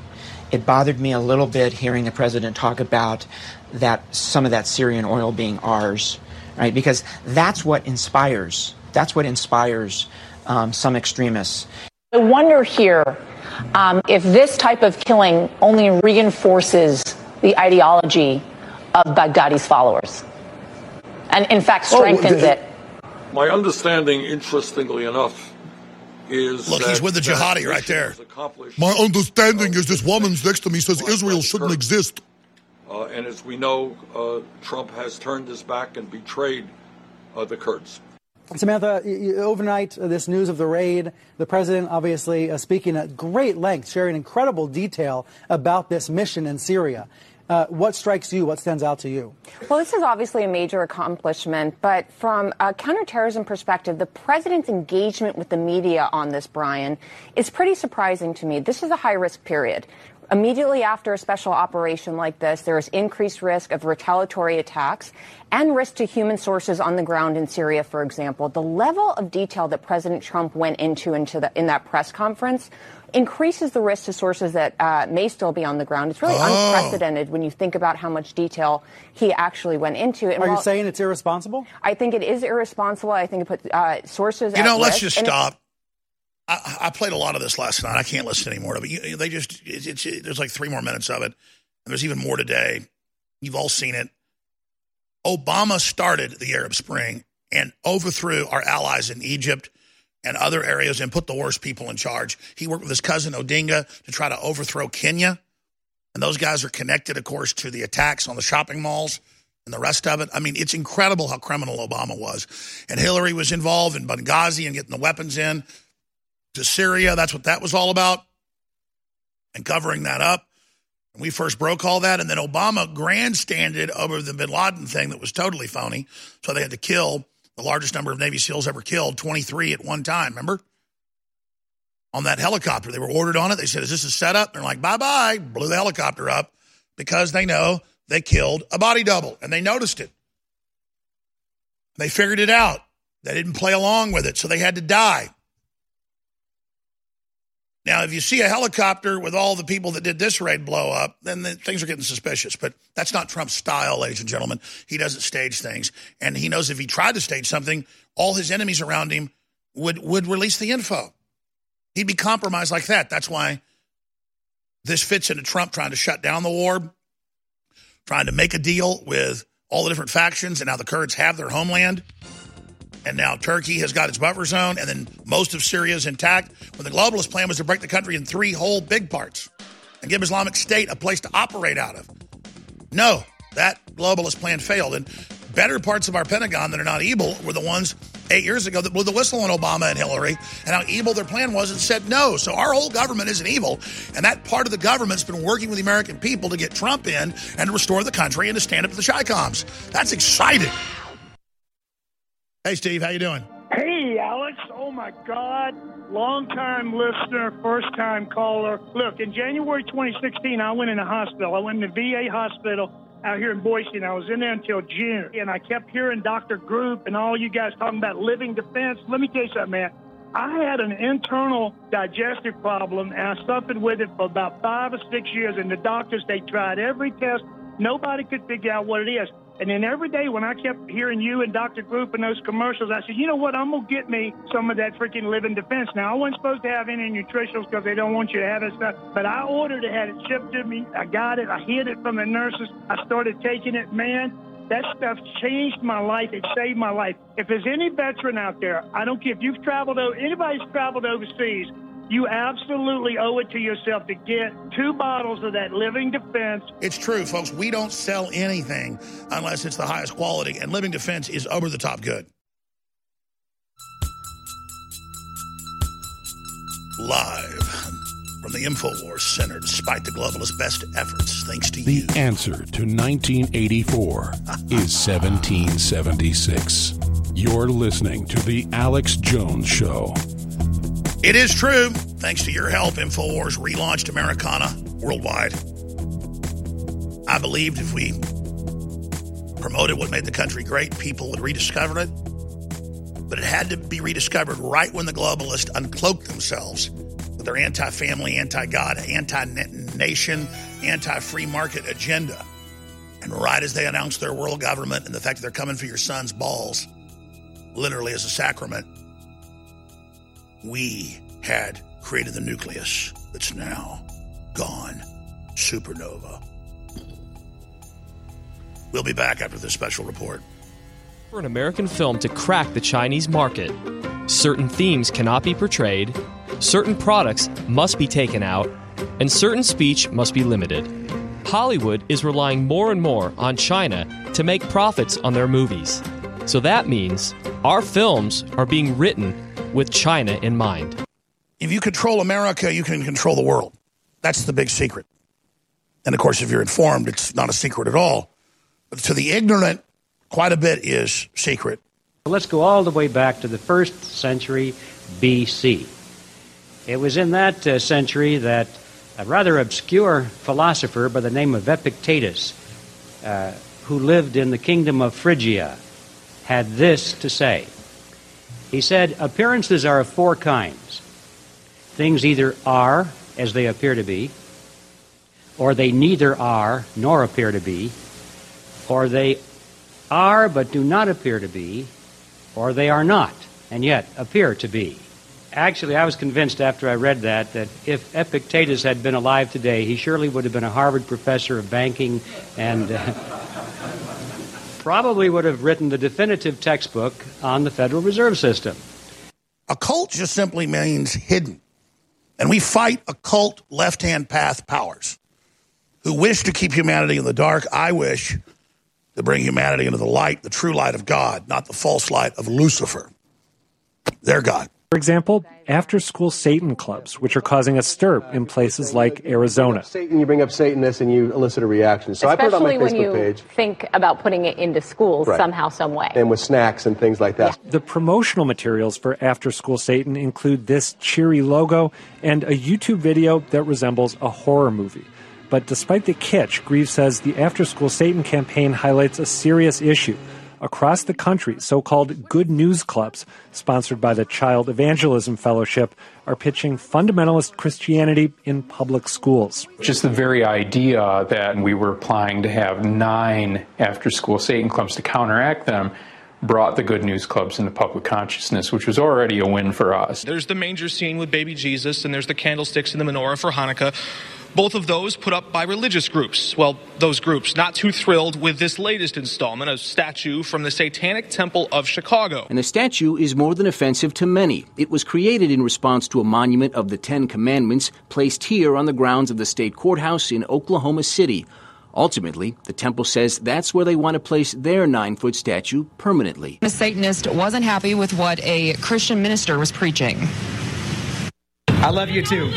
It bothered me a little bit hearing the president talk about that some of that Syrian oil being ours, right? Because that's what inspires. That's what inspires um, some extremists. I wonder here um, if this type of killing only reinforces the ideology of Baghdadi's followers, and in fact strengthens Oh, it. My understanding, interestingly enough, is Look, that he's with the jihadi right there. My understanding is this woman's next to me says Israel shouldn't exist. uh, and as we know, uh, Trump has turned his back and betrayed uh, the Kurds. Samantha, y- y- overnight, uh, this news of the raid, the president obviously uh, speaking at great length, sharing incredible detail about this mission in Syria. Uh, what strikes you? What stands out to you? Well, this is obviously a major accomplishment, but from a counterterrorism perspective, the president's engagement with the media on this, Brian, is pretty surprising to me. This is a high risk period. Immediately after a special operation like this, there is increased risk of retaliatory attacks and risk to human sources on the ground in Syria, for example. The level of detail that President Trump went into, into the, in that press conference increases the risk to sources that uh, may still be on the ground. It's really Oh. unprecedented when you think about how much detail he actually went into. And Are you saying it's irresponsible? I think it is irresponsible. I think it puts uh, sources. You at know, let's risk. just And stop. I, I played a lot of this last night. I can't listen anymore to it. You, they just, it's, it's, there's like three more minutes of it. And there's even more today. You've all seen it. Obama started the Arab Spring and overthrew our allies in Egypt and other areas and put the worst people in charge. He worked with his cousin Odinga to try to overthrow Kenya. And those guys are connected, of course, to the attacks on the shopping malls and the rest of it. I mean, it's incredible how criminal Obama was. And Hillary was involved in Benghazi and getting the weapons in to Syria. That's what that was all about. And covering that up. And we first broke all that. And then Obama grandstanded over the bin Laden thing that was totally phony. So they had to kill the largest number of Navy SEALs ever killed, 23 at one time, remember? On that helicopter. They were ordered on it. They said, Is this a setup? They're like, Bye bye. Blew the helicopter up because they know they killed a body double and they noticed it. They figured it out. They didn't play along with it, so they had to die. Now, if you see a helicopter with all the people that did this raid blow up, then the, things are getting suspicious. But that's not Trump's style, ladies and gentlemen. He doesn't stage things, and he knows if he tried to stage something, all his enemies around him would would release the info. He'd be compromised like that. That's why this fits into Trump trying to shut down the war, trying to make a deal with all the different factions, and now the Kurds have their homeland. And now Turkey has got its buffer zone, and then most of Syria is intact. When the globalist plan was to break the country in three whole big parts and give Islamic State a place to operate out of. No, that globalist plan failed. And better parts of our Pentagon that are not evil were the ones eight years ago that blew the whistle on Obama and Hillary and how evil their plan was and said no. So our whole government isn't evil. And that part of the government's been working with the American people to get Trump in and to restore the country and to stand up to the Chi-Coms. That's exciting. Hey, Steve, how you doing? Hey, Alex. oh my God. Long time listener, first time caller. Look, in January 2016, I went in a hospital. I went in the VA hospital out here in Boise, and I was in there until June. And I kept hearing Dr. Group and all you guys talking about living defense. Let me tell you something, man. I had an internal digestive problem, and I suffered with it for about five or six years. And the doctors, they tried every test. Nobody could figure out what it is. And then every day when I kept hearing you and Dr. Group and those commercials, I said, you know what? I'm going to get me some of that freaking living defense. Now, I wasn't supposed to have any nutritionals because they don't want you to have it stuff, but I ordered it, had it shipped to me. I got it. I hid it from the nurses. I started taking it. Man, that stuff changed my life. It saved my life. If there's any veteran out there, I don't care if you've traveled, anybody's traveled overseas, you absolutely owe it to yourself to get two bottles of that Living Defense. It's true, folks. We don't sell anything unless it's the highest quality, and Living Defense is over the top good. Live from the InfoWars Center, despite the globalist best efforts, thanks to The you. The answer to 1984 [LAUGHS] is 1776. You're listening to The Alex Jones Show. It is true. Thanks to your help, InfoWars relaunched Americana worldwide. I believed if we promoted what made the country great, people would rediscover it. But it had to be rediscovered right when the globalists uncloaked themselves with their anti family, anti God, anti nation, anti free market agenda. And right as they announced their world government and the fact that they're coming for your son's balls, literally as a sacrament, we had created the nucleus that's now gone supernova. We'll be back after this special report. For an American film to crack the Chinese market, certain themes cannot be portrayed, certain products must be taken out, and certain speech must be limited. Hollywood is relying more and more on China to make profits on their movies. So that means our films are being written with China in mind. If you control America, you can control the world. That's the big secret. And of course, if you're informed, it's not a secret at all. But to the ignorant, quite a bit is secret. Let's go all the way back to the first century BC. It was in that uh, century that a rather obscure philosopher by the name of Epictetus, uh, who lived in the kingdom of Phrygia, had this to say. He said, Appearances are of four kinds. Things either are as they appear to be, or they neither are nor appear to be, or they are but do not appear to be, or they are not and yet appear to be. Actually, I was convinced after I read that that if Epictetus had been alive today, he surely would have been a Harvard professor of banking and uh, probably would have written the definitive textbook on the Federal Reserve System. Occult just simply means hidden. And we fight occult left hand path powers who wish to keep humanity in the dark. I wish to bring humanity into the light, the true light of God, not the false light of Lucifer, their God. For example, after school Satan clubs, which are causing a stir in places like Arizona. Satan, you bring up Satanists and you elicit a reaction. So I put it on my Especially when Facebook you page. think about putting it into schools Right. somehow, some way. And with snacks and things like that. The promotional materials for After School Satan include this cheery logo and a YouTube video that resembles a horror movie. But despite the kitsch, Greaves says the After School Satan campaign highlights a serious issue. Across the country, so called good news clubs, sponsored by the Child Evangelism Fellowship, are pitching fundamentalist Christianity in public schools. Just the very idea that we were applying to have nine after school Satan clubs to counteract them brought the good news clubs into public consciousness, which was already a win for us. There's the manger scene with baby Jesus, and there's the candlesticks and the menorah for Hanukkah. Both of those put up by religious groups. Well, those groups not too thrilled with this latest installment, a statue from the Satanic Temple of Chicago. And the statue is more than offensive to many. It was created in response to a monument of the Ten Commandments placed here on the grounds of the state courthouse in Oklahoma City. Ultimately, the temple says that's where they want to place their nine foot statue permanently. A Satanist wasn't happy with what a Christian minister was preaching. I love you too.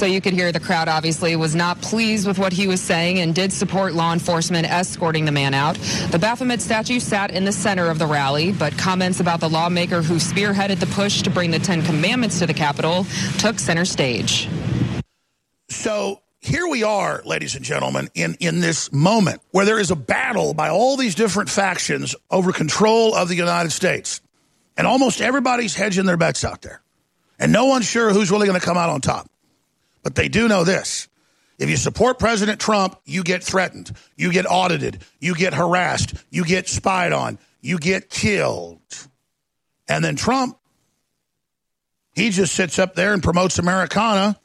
So you could hear the crowd obviously was not pleased with what he was saying and did support law enforcement escorting the man out. The Baphomet statue sat in the center of the rally, but comments about the lawmaker who spearheaded the push to bring the Ten Commandments to the Capitol took center stage. So here we are, ladies and gentlemen, in, in this moment where there is a battle by all these different factions over control of the United States. And almost everybody's hedging their bets out there. And no one's sure who's really going to come out on top. But they do know this. If you support President Trump, you get threatened, you get audited, you get harassed, you get spied on, you get killed. And then Trump, he just sits up there and promotes Americana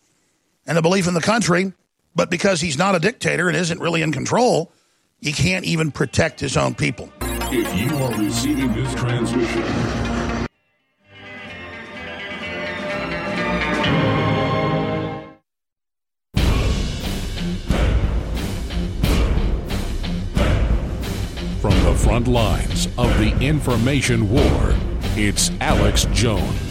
and the belief in the country. But because he's not a dictator and isn't really in control, he can't even protect his own people. If you are receiving this transmission, front lines of the information war, it's Alex Jones.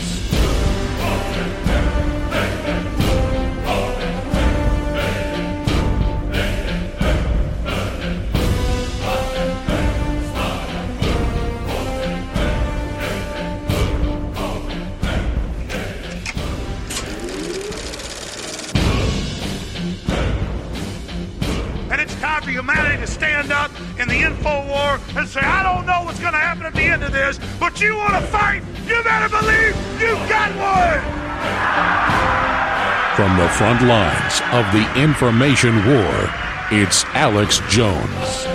You want to fight, you better believe you got one. From the front lines of the information war, it's Alex Jones.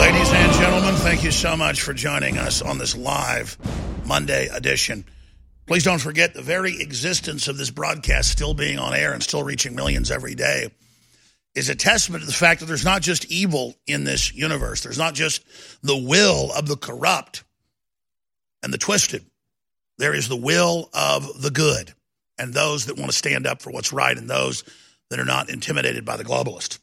Ladies and gentlemen, thank you so much for joining us on this live Monday edition. Please don't forget the very existence of this broadcast still being on air and still reaching millions every day is a testament to the fact that there's not just evil in this universe. There's not just the will of the corrupt and the twisted. There is the will of the good and those that want to stand up for what's right and those that are not intimidated by the globalist.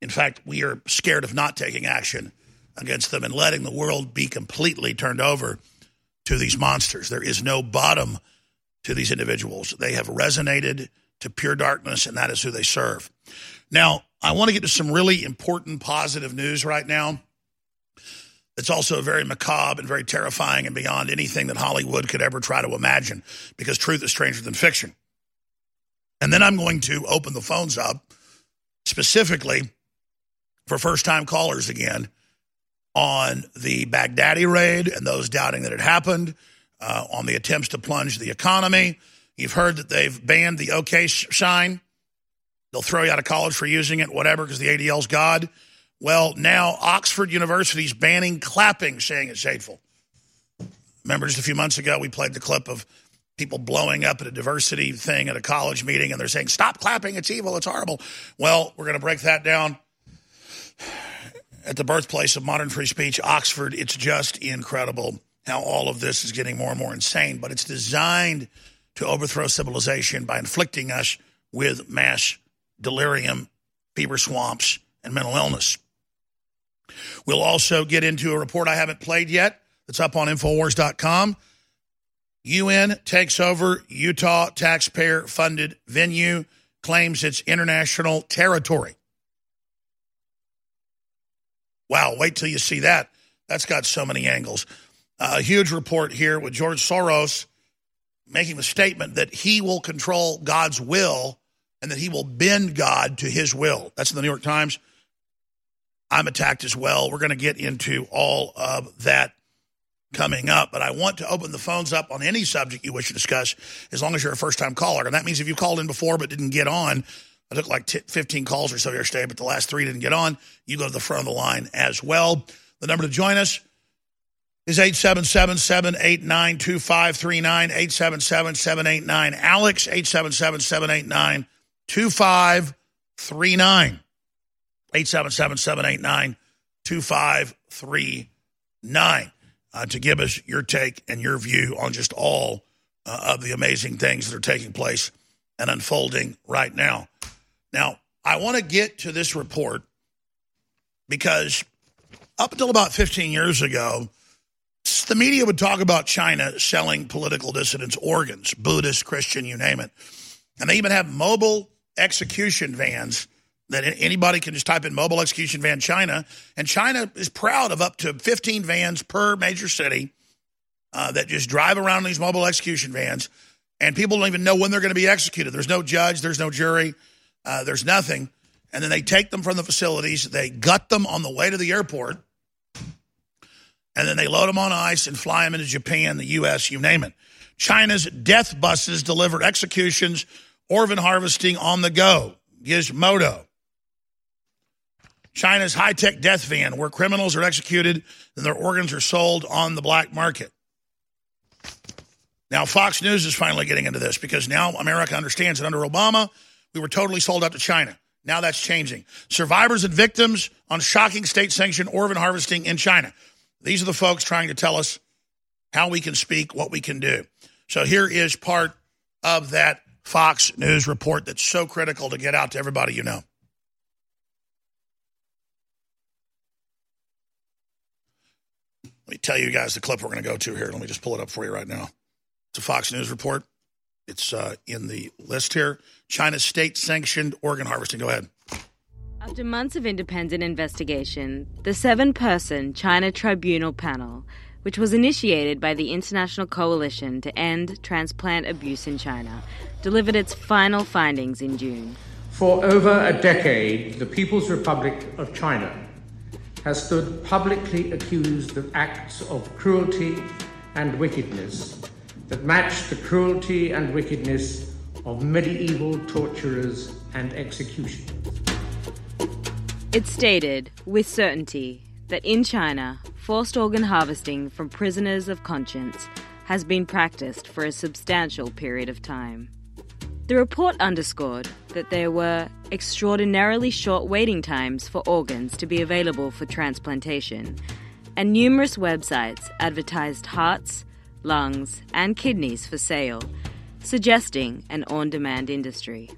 In fact, we are scared of not taking action against them and letting the world be completely turned over to these monsters. There is no bottom to these individuals. They have resonated to pure darkness, and that is who they serve. Now, I want to get to some really important positive news right now. It's also very macabre and very terrifying and beyond anything that Hollywood could ever try to imagine because truth is stranger than fiction. And then I'm going to open the phones up specifically for first time callers again on the Baghdadi raid and those doubting that it happened, uh, on the attempts to plunge the economy. You've heard that they've banned the OK sign. They'll throw you out of college for using it, whatever, because the ADL's God. Well, now Oxford University's banning clapping, saying it's hateful. Remember, just a few months ago, we played the clip of people blowing up at a diversity thing at a college meeting, and they're saying, Stop clapping, it's evil, it's horrible. Well, we're going to break that down at the birthplace of modern free speech, Oxford. It's just incredible how all of this is getting more and more insane, but it's designed to overthrow civilization by inflicting us with mass delirium, fever swamps, and mental illness. We'll also get into a report I haven't played yet that's up on Infowars.com. UN takes over Utah taxpayer funded venue, claims it's international territory. Wow, wait till you see that. That's got so many angles. Uh, a huge report here with George Soros making the statement that he will control God's will and that he will bend God to his will. That's in the New York Times. I'm attacked as well. We're going to get into all of that coming up, but I want to open the phones up on any subject you wish to discuss as long as you're a first time caller. And that means if you called in before but didn't get on, I took like t- 15 calls or so yesterday, but the last three didn't get on. You go to the front of the line as well. The number to join us is 877 789 2539. 877 789 Alex, 877 789 2539. 877 789 2539 uh, to give us your take and your view on just all uh, of the amazing things that are taking place and unfolding right now. Now, I want to get to this report because up until about 15 years ago, the media would talk about China selling political dissidents organs, Buddhist, Christian, you name it. And they even have mobile execution vans that anybody can just type in mobile execution van China. And China is proud of up to 15 vans per major city uh, that just drive around these mobile execution vans. And people don't even know when they're going to be executed. There's no judge, there's no jury, uh, there's nothing. And then they take them from the facilities, they gut them on the way to the airport, and then they load them on ice and fly them into Japan, the U.S., you name it. China's death buses deliver executions, organ harvesting on the go. Gizmodo. China's high tech death van, where criminals are executed and their organs are sold on the black market. Now, Fox News is finally getting into this because now America understands that under Obama, we were totally sold out to China. Now that's changing. Survivors and victims on shocking state sanctioned organ harvesting in China. These are the folks trying to tell us how we can speak, what we can do. So here is part of that Fox News report that's so critical to get out to everybody you know. Let me tell you guys the clip we're going to go to here. Let me just pull it up for you right now. It's a Fox News report. It's uh, in the list here. China's state sanctioned organ harvesting. Go ahead. After months of independent investigation, the seven person China Tribunal panel, which was initiated by the International Coalition to End Transplant Abuse in China, delivered its final findings in June. For over a decade, the People's Republic of China has stood publicly accused of acts of cruelty and wickedness that match the cruelty and wickedness of medieval torturers and executioners. It stated, with certainty, that in China, forced organ harvesting from prisoners of conscience has been practiced for a substantial period of time. The report underscored that there were extraordinarily short waiting times for organs to be available for transplantation, and numerous websites advertised hearts, lungs, and kidneys for sale, suggesting an on demand industry.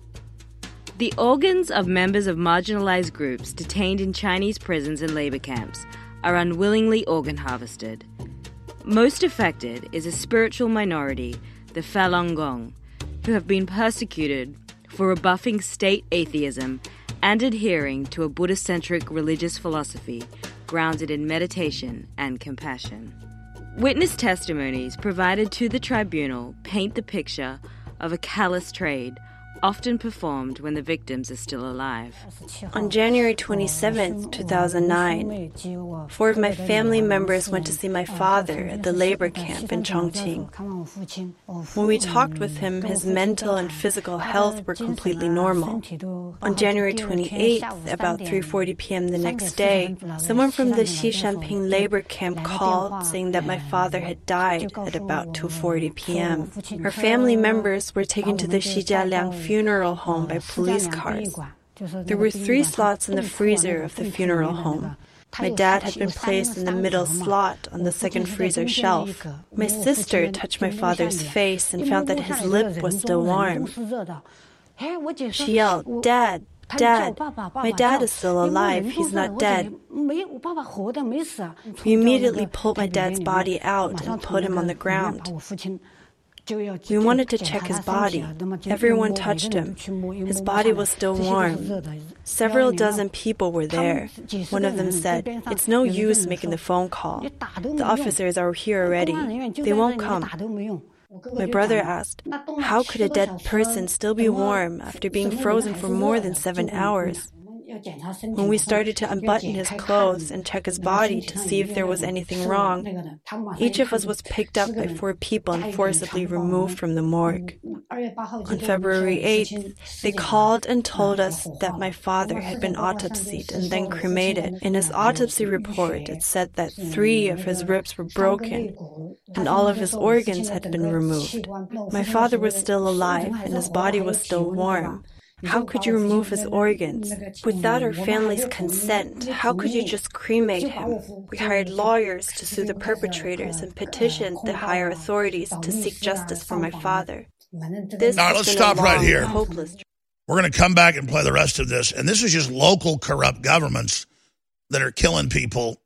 The organs of members of marginalized groups detained in Chinese prisons and labor camps are unwillingly organ harvested. Most affected is a spiritual minority, the Falun Gong who have been persecuted for rebuffing state atheism and adhering to a Buddhist centric religious philosophy grounded in meditation and compassion. Witness testimonies provided to the tribunal paint the picture of a callous trade often performed when the victims are still alive. On January 27, 2009, four of my family members went to see my father at the labor camp in Chongqing. When we talked with him, his mental and physical health were completely normal. On January 28, about 3:40 p.m. the next day, someone from the Xishanping labor camp called saying that my father had died at about 2:40 p.m. Her family members were taken to the Xijialiang funeral home by police cars. There were three slots in the freezer of the funeral home. My dad had been placed in the middle slot on the second freezer shelf. My sister touched my father's face and found that his lip was still warm. She yelled, Dad, Dad, my dad is still alive. He's not dead. We immediately pulled my dad's body out and put him on the ground. We wanted to check his body. Everyone touched him. His body was still warm. Several dozen people were there. One of them said, It's no use making the phone call. The officers are here already. They won't come. My brother asked, How could a dead person still be warm after being frozen for more than seven hours? When we started to unbutton his clothes and check his body to see if there was anything wrong, each of us was picked up by four people and forcibly removed from the morgue. On February 8th, they called and told us that my father had been autopsied and then cremated. In his autopsy report, it said that three of his ribs were broken and all of his organs had been removed. My father was still alive and his body was still warm. How could you remove his organs? Without our family's consent, how could you just cremate him? We hired lawyers to sue the perpetrators and petitioned the higher authorities to seek justice for my father. This All right, let's stop right here. Hopeless. We're going to come back and play the rest of this. And this is just local corrupt governments that are killing people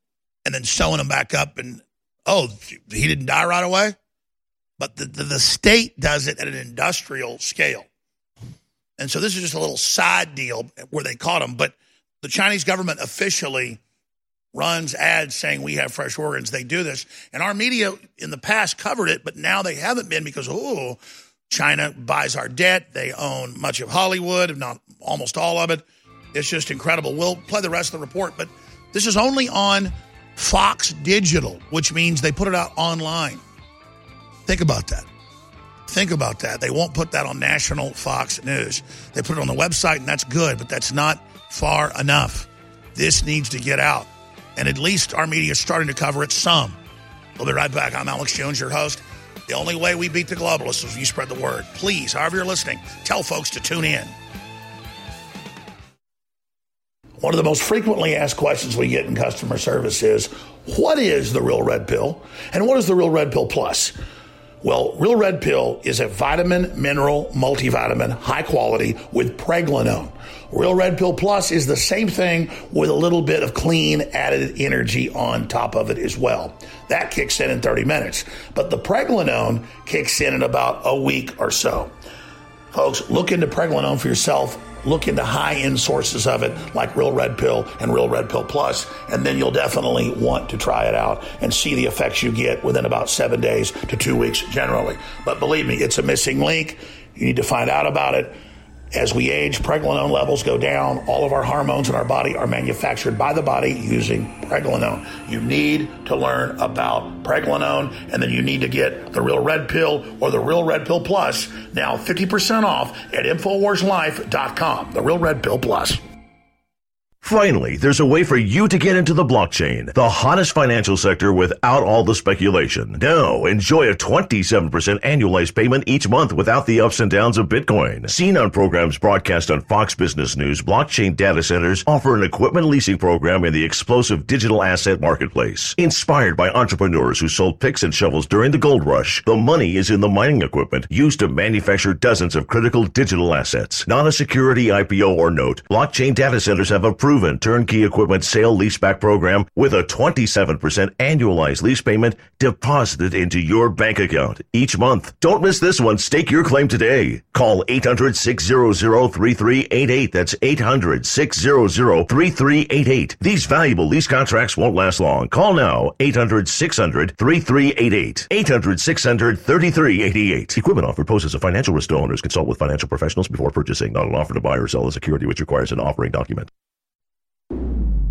and then sewing them back up and oh he didn't die right away but the, the, the state does it at an industrial scale and so this is just a little side deal where they caught him but the chinese government officially runs ads saying we have fresh organs. They do this. And our media in the past covered it but now they haven't been because oh china buys our debt. They own much of hollywood if not almost all of it. It's just incredible. We'll play the rest of the report but this is only on Fox Digital, which means they put it out online. Think about that. Think about that. They won't put that on national Fox News. They put it on the website, and that's good, but that's not far enough. This needs to get out. And at least our media is starting to cover it some. We'll be right back. I'm Alex Jones, your host. The only way we beat the globalists is if you spread the word. Please, however you're listening, tell folks to tune in. One of the most frequently asked questions we get in customer service is what is the Real Red Pill and what is the Real Red Pill Plus? Well, Real Red Pill is a vitamin, mineral, multivitamin, high quality with pregnenolone. Real Red Pill Plus is the same thing with a little bit of clean added energy on top of it as well. That kicks in in 30 minutes. But the pregnenolone kicks in in about a week or so. Folks, look into pregnenolone for yourself look into high end sources of it like Real Red Pill and Real Red Pill Plus, and then you'll definitely want to try it out and see the effects you get within about seven days to two weeks generally. But believe me, it's a missing link. You need to find out about it. As we age, pregnenolone levels go down. All of our hormones in our body are manufactured by the body using pregnenolone. You need to learn about pregnenolone, and then you need to get the Real Red Pill or the Real Red Pill Plus. Now 50% off at InfoWarsLife.com. The Real Red Pill Plus. Finally, there's a way for you to get into the blockchain, the hottest financial sector without all the speculation. Now, enjoy a 27% annualized payment each month without the ups and downs of Bitcoin. Seen on programs broadcast on Fox Business News, blockchain data centers offer an equipment leasing program in the explosive digital asset marketplace. Inspired by entrepreneurs who sold picks and shovels during the gold rush, the money is in the mining equipment used to manufacture dozens of critical digital assets. Not a security IPO or note, blockchain data centers have approved proven turnkey equipment sale leaseback program with a 27% annualized lease payment deposited into your bank account each month. Don't miss this one. Stake your claim today. Call 800-600-3388. That's 800-600-3388. These valuable lease contracts won't last long. Call now. 800-600-3388. 800-600-3388. Equipment offer poses a financial risk to owners. Consult with financial professionals before purchasing. Not an offer to buy or sell a security which requires an offering document.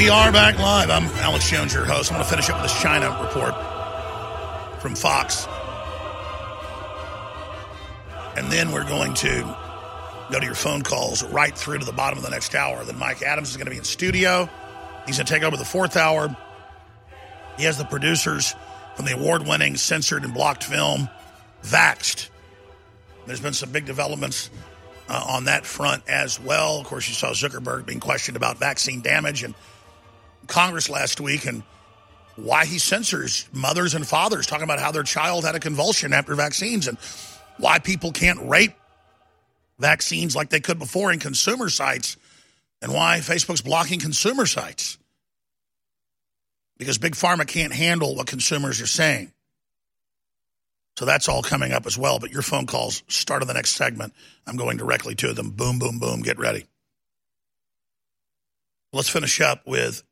We are back live. I'm Alex Jones, your host. I'm going to finish up with this China report from Fox. And then we're going to go to your phone calls right through to the bottom of the next hour. Then Mike Adams is going to be in studio. He's going to take over the fourth hour. He has the producers from the award winning, censored, and blocked film, Vaxxed. There's been some big developments uh, on that front as well. Of course, you saw Zuckerberg being questioned about vaccine damage and Congress last week and why he censors mothers and fathers talking about how their child had a convulsion after vaccines and why people can't rape vaccines like they could before in consumer sites and why Facebook's blocking consumer sites. Because Big Pharma can't handle what consumers are saying. So that's all coming up as well. But your phone calls start of the next segment. I'm going directly to them. Boom, boom, boom. Get ready. Let's finish up with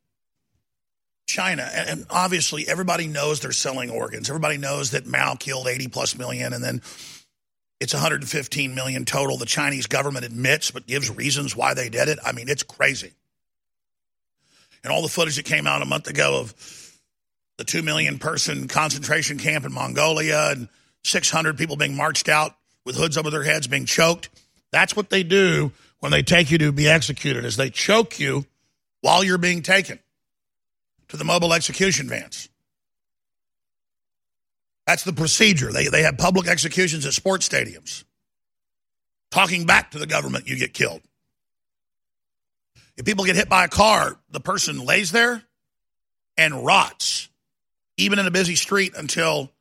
China, and obviously everybody knows they're selling organs. Everybody knows that Mao killed 80 plus million, and then it's 115 million total. The Chinese government admits, but gives reasons why they did it. I mean, it's crazy. And all the footage that came out a month ago of the 2 million person concentration camp in Mongolia and 600 people being marched out with hoods over their heads being choked. That's what they do when they take you to be executed is they choke you while you're being taken to the mobile execution vans. That's the procedure. They, they have public executions at sports stadiums. Talking back to the government, you get killed. If people get hit by a car, the person lays there and rots, even in a busy street, until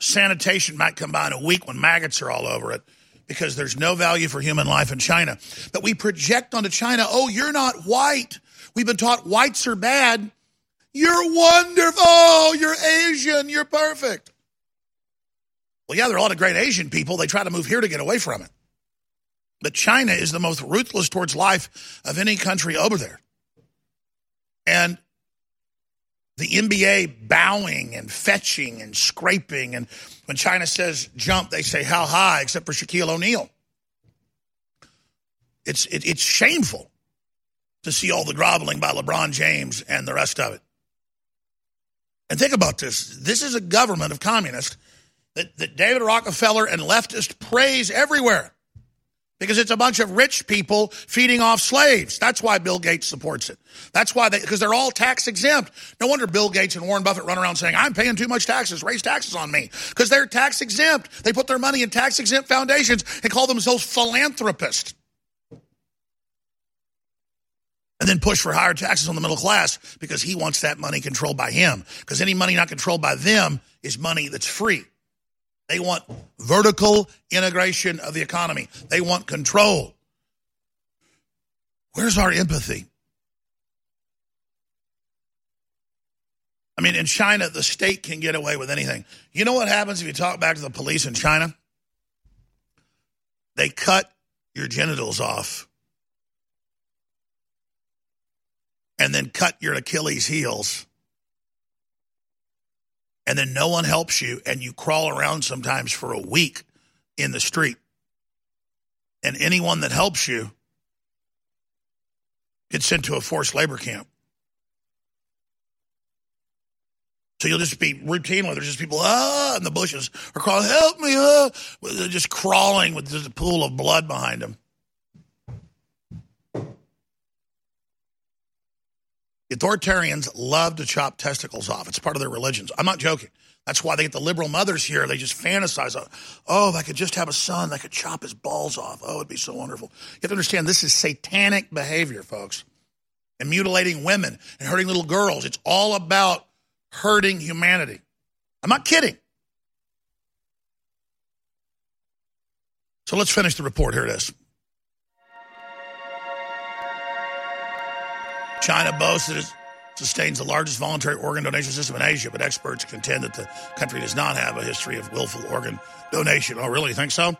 sanitation might come by in a week when maggots are all over it because there's no value for human life in China. But we project onto China, oh, you're not white. We've been taught whites are bad. You're wonderful. Oh, you're Asian. You're perfect. Well, yeah, there are a lot of great Asian people. They try to move here to get away from it. But China is the most ruthless towards life of any country over there. And the NBA bowing and fetching and scraping. And when China says jump, they say how high, except for Shaquille O'Neal. It's, it, it's shameful to see all the groveling by LeBron James and the rest of it. And think about this this is a government of communists that, that David Rockefeller and leftists praise everywhere because it's a bunch of rich people feeding off slaves. That's why Bill Gates supports it. That's why they, because they're all tax exempt. No wonder Bill Gates and Warren Buffett run around saying, I'm paying too much taxes, raise taxes on me. Because they're tax exempt. They put their money in tax exempt foundations and call themselves philanthropists. And then push for higher taxes on the middle class because he wants that money controlled by him. Because any money not controlled by them is money that's free. They want vertical integration of the economy. They want control. Where's our empathy? I mean, in China, the state can get away with anything. You know what happens if you talk back to the police in China? They cut your genitals off and then cut your Achilles heels and then no one helps you, and you crawl around sometimes for a week in the street. And anyone that helps you gets sent to a forced labor camp. So you'll just be routinely, there's just people, ah, in the bushes, or crawling, help me, ah. Just crawling with just a pool of blood behind them. Authoritarians love to chop testicles off. It's part of their religions. I'm not joking. That's why they get the liberal mothers here. They just fantasize, oh, if I could just have a son, I could chop his balls off. Oh, it'd be so wonderful. You have to understand this is satanic behavior, folks. And mutilating women and hurting little girls. It's all about hurting humanity. I'm not kidding. So let's finish the report. Here it is. China boasts that it sustains the largest voluntary organ donation system in Asia, but experts contend that the country does not have a history of willful organ donation. Oh, really? You think so?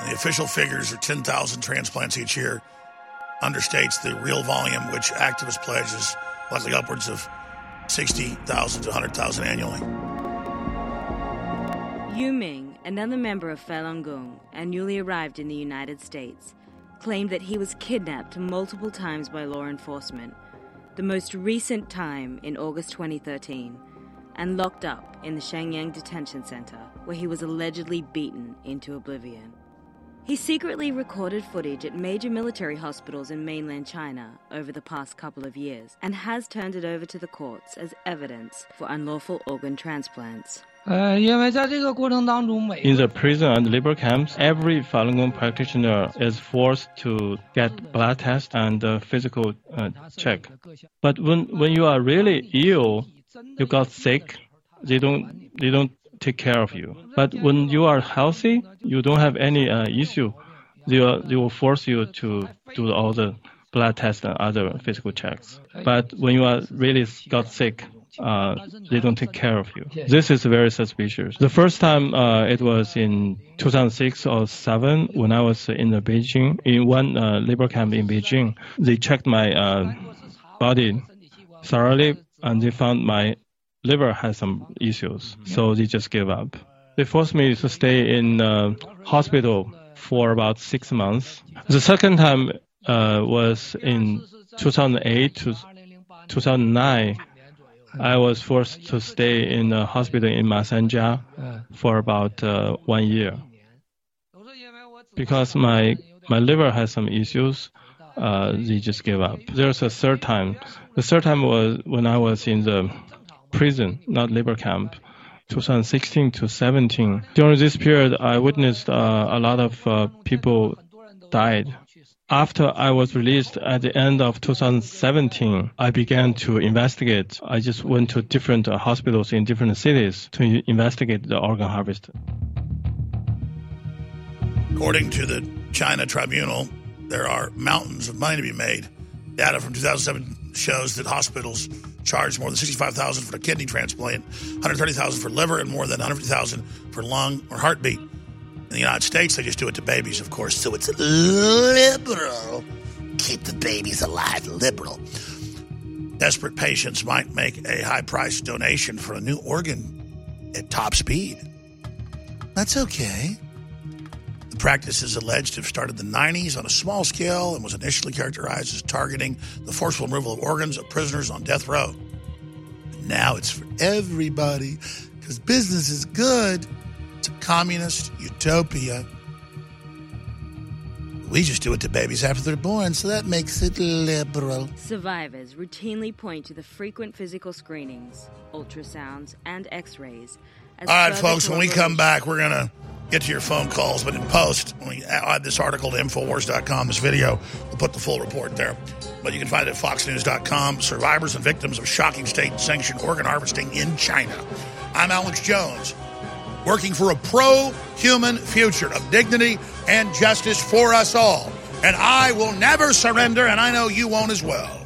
And the official figures are 10,000 transplants each year, understates the real volume, which activists pledge is likely upwards of 60,000 to 100,000 annually. Yu Ming another member of Falun Gong and newly arrived in the United States, claimed that he was kidnapped multiple times by law enforcement, the most recent time in August 2013, and locked up in the Shenyang Detention Center, where he was allegedly beaten into oblivion. He secretly recorded footage at major military hospitals in mainland China over the past couple of years and has turned it over to the courts as evidence for unlawful organ transplants. In the prison and labor camps, every Falun Gong practitioner is forced to get blood test and physical uh, check. But when when you are really ill, you got sick, they don't they don't take care of you. But when you are healthy, you don't have any uh, issue. They will, they will force you to do all the blood tests and other physical checks. But when you are really got sick, uh, they don't take care of you. This is very suspicious. The first time uh, it was in 2006 or 7 when I was in the Beijing, in one uh, labor camp in Beijing. They checked my uh, body thoroughly and they found my liver had some issues, so they just gave up. They forced me to stay in uh, hospital for about six months. The second time uh, was in 2008 to 2009 I was forced to stay in a hospital in Masanjia for about uh, one year because my my liver has some issues. Uh, they just gave up. There's a third time. The third time was when I was in the prison, not labor camp. 2016 to 17. During this period, I witnessed uh, a lot of uh, people died. After I was released at the end of 2017, I began to investigate. I just went to different uh, hospitals in different cities to investigate the organ harvest. According to the China Tribunal, there are mountains of money to be made. Data from 2007 shows that hospitals charge more than 65000 for a kidney transplant, 130000 for liver, and more than 150000 for lung or heartbeat. The United States, they just do it to babies, of course, so it's liberal. Keep the babies alive, liberal. Desperate patients might make a high price donation for a new organ at top speed. That's okay. The practice is alleged to have started in the 90s on a small scale and was initially characterized as targeting the forceful removal of organs of prisoners on death row. Now it's for everybody because business is good. Communist utopia. We just do it to babies after they're born, so that makes it liberal. Survivors routinely point to the frequent physical screenings, ultrasounds, and x rays. All right, folks, when we come back, we're going to get to your phone calls, but in post, when we add this article to Infowars.com, this video, we'll put the full report there. But you can find it at FoxNews.com. Survivors and victims of shocking state sanctioned organ harvesting in China. I'm Alex Jones, working for a pro human future of dignity and justice for us all. And I will never surrender, and I know you won't as well.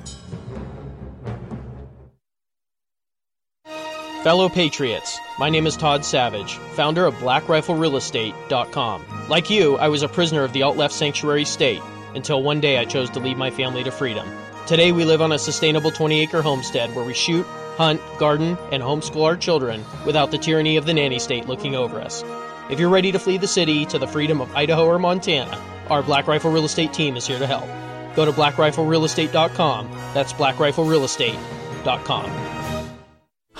Fellow Patriots, my name is Todd Savage, founder of BlackRifleRealEstate.com. Like you, I was a prisoner of the alt left sanctuary state until one day I chose to lead my family to freedom. Today we live on a sustainable 20 acre homestead where we shoot, hunt, garden, and homeschool our children without the tyranny of the nanny state looking over us. If you're ready to flee the city to the freedom of Idaho or Montana, our Black Rifle Real Estate team is here to help. Go to blackriflerealestate.com. That's blackriflerealestate.com.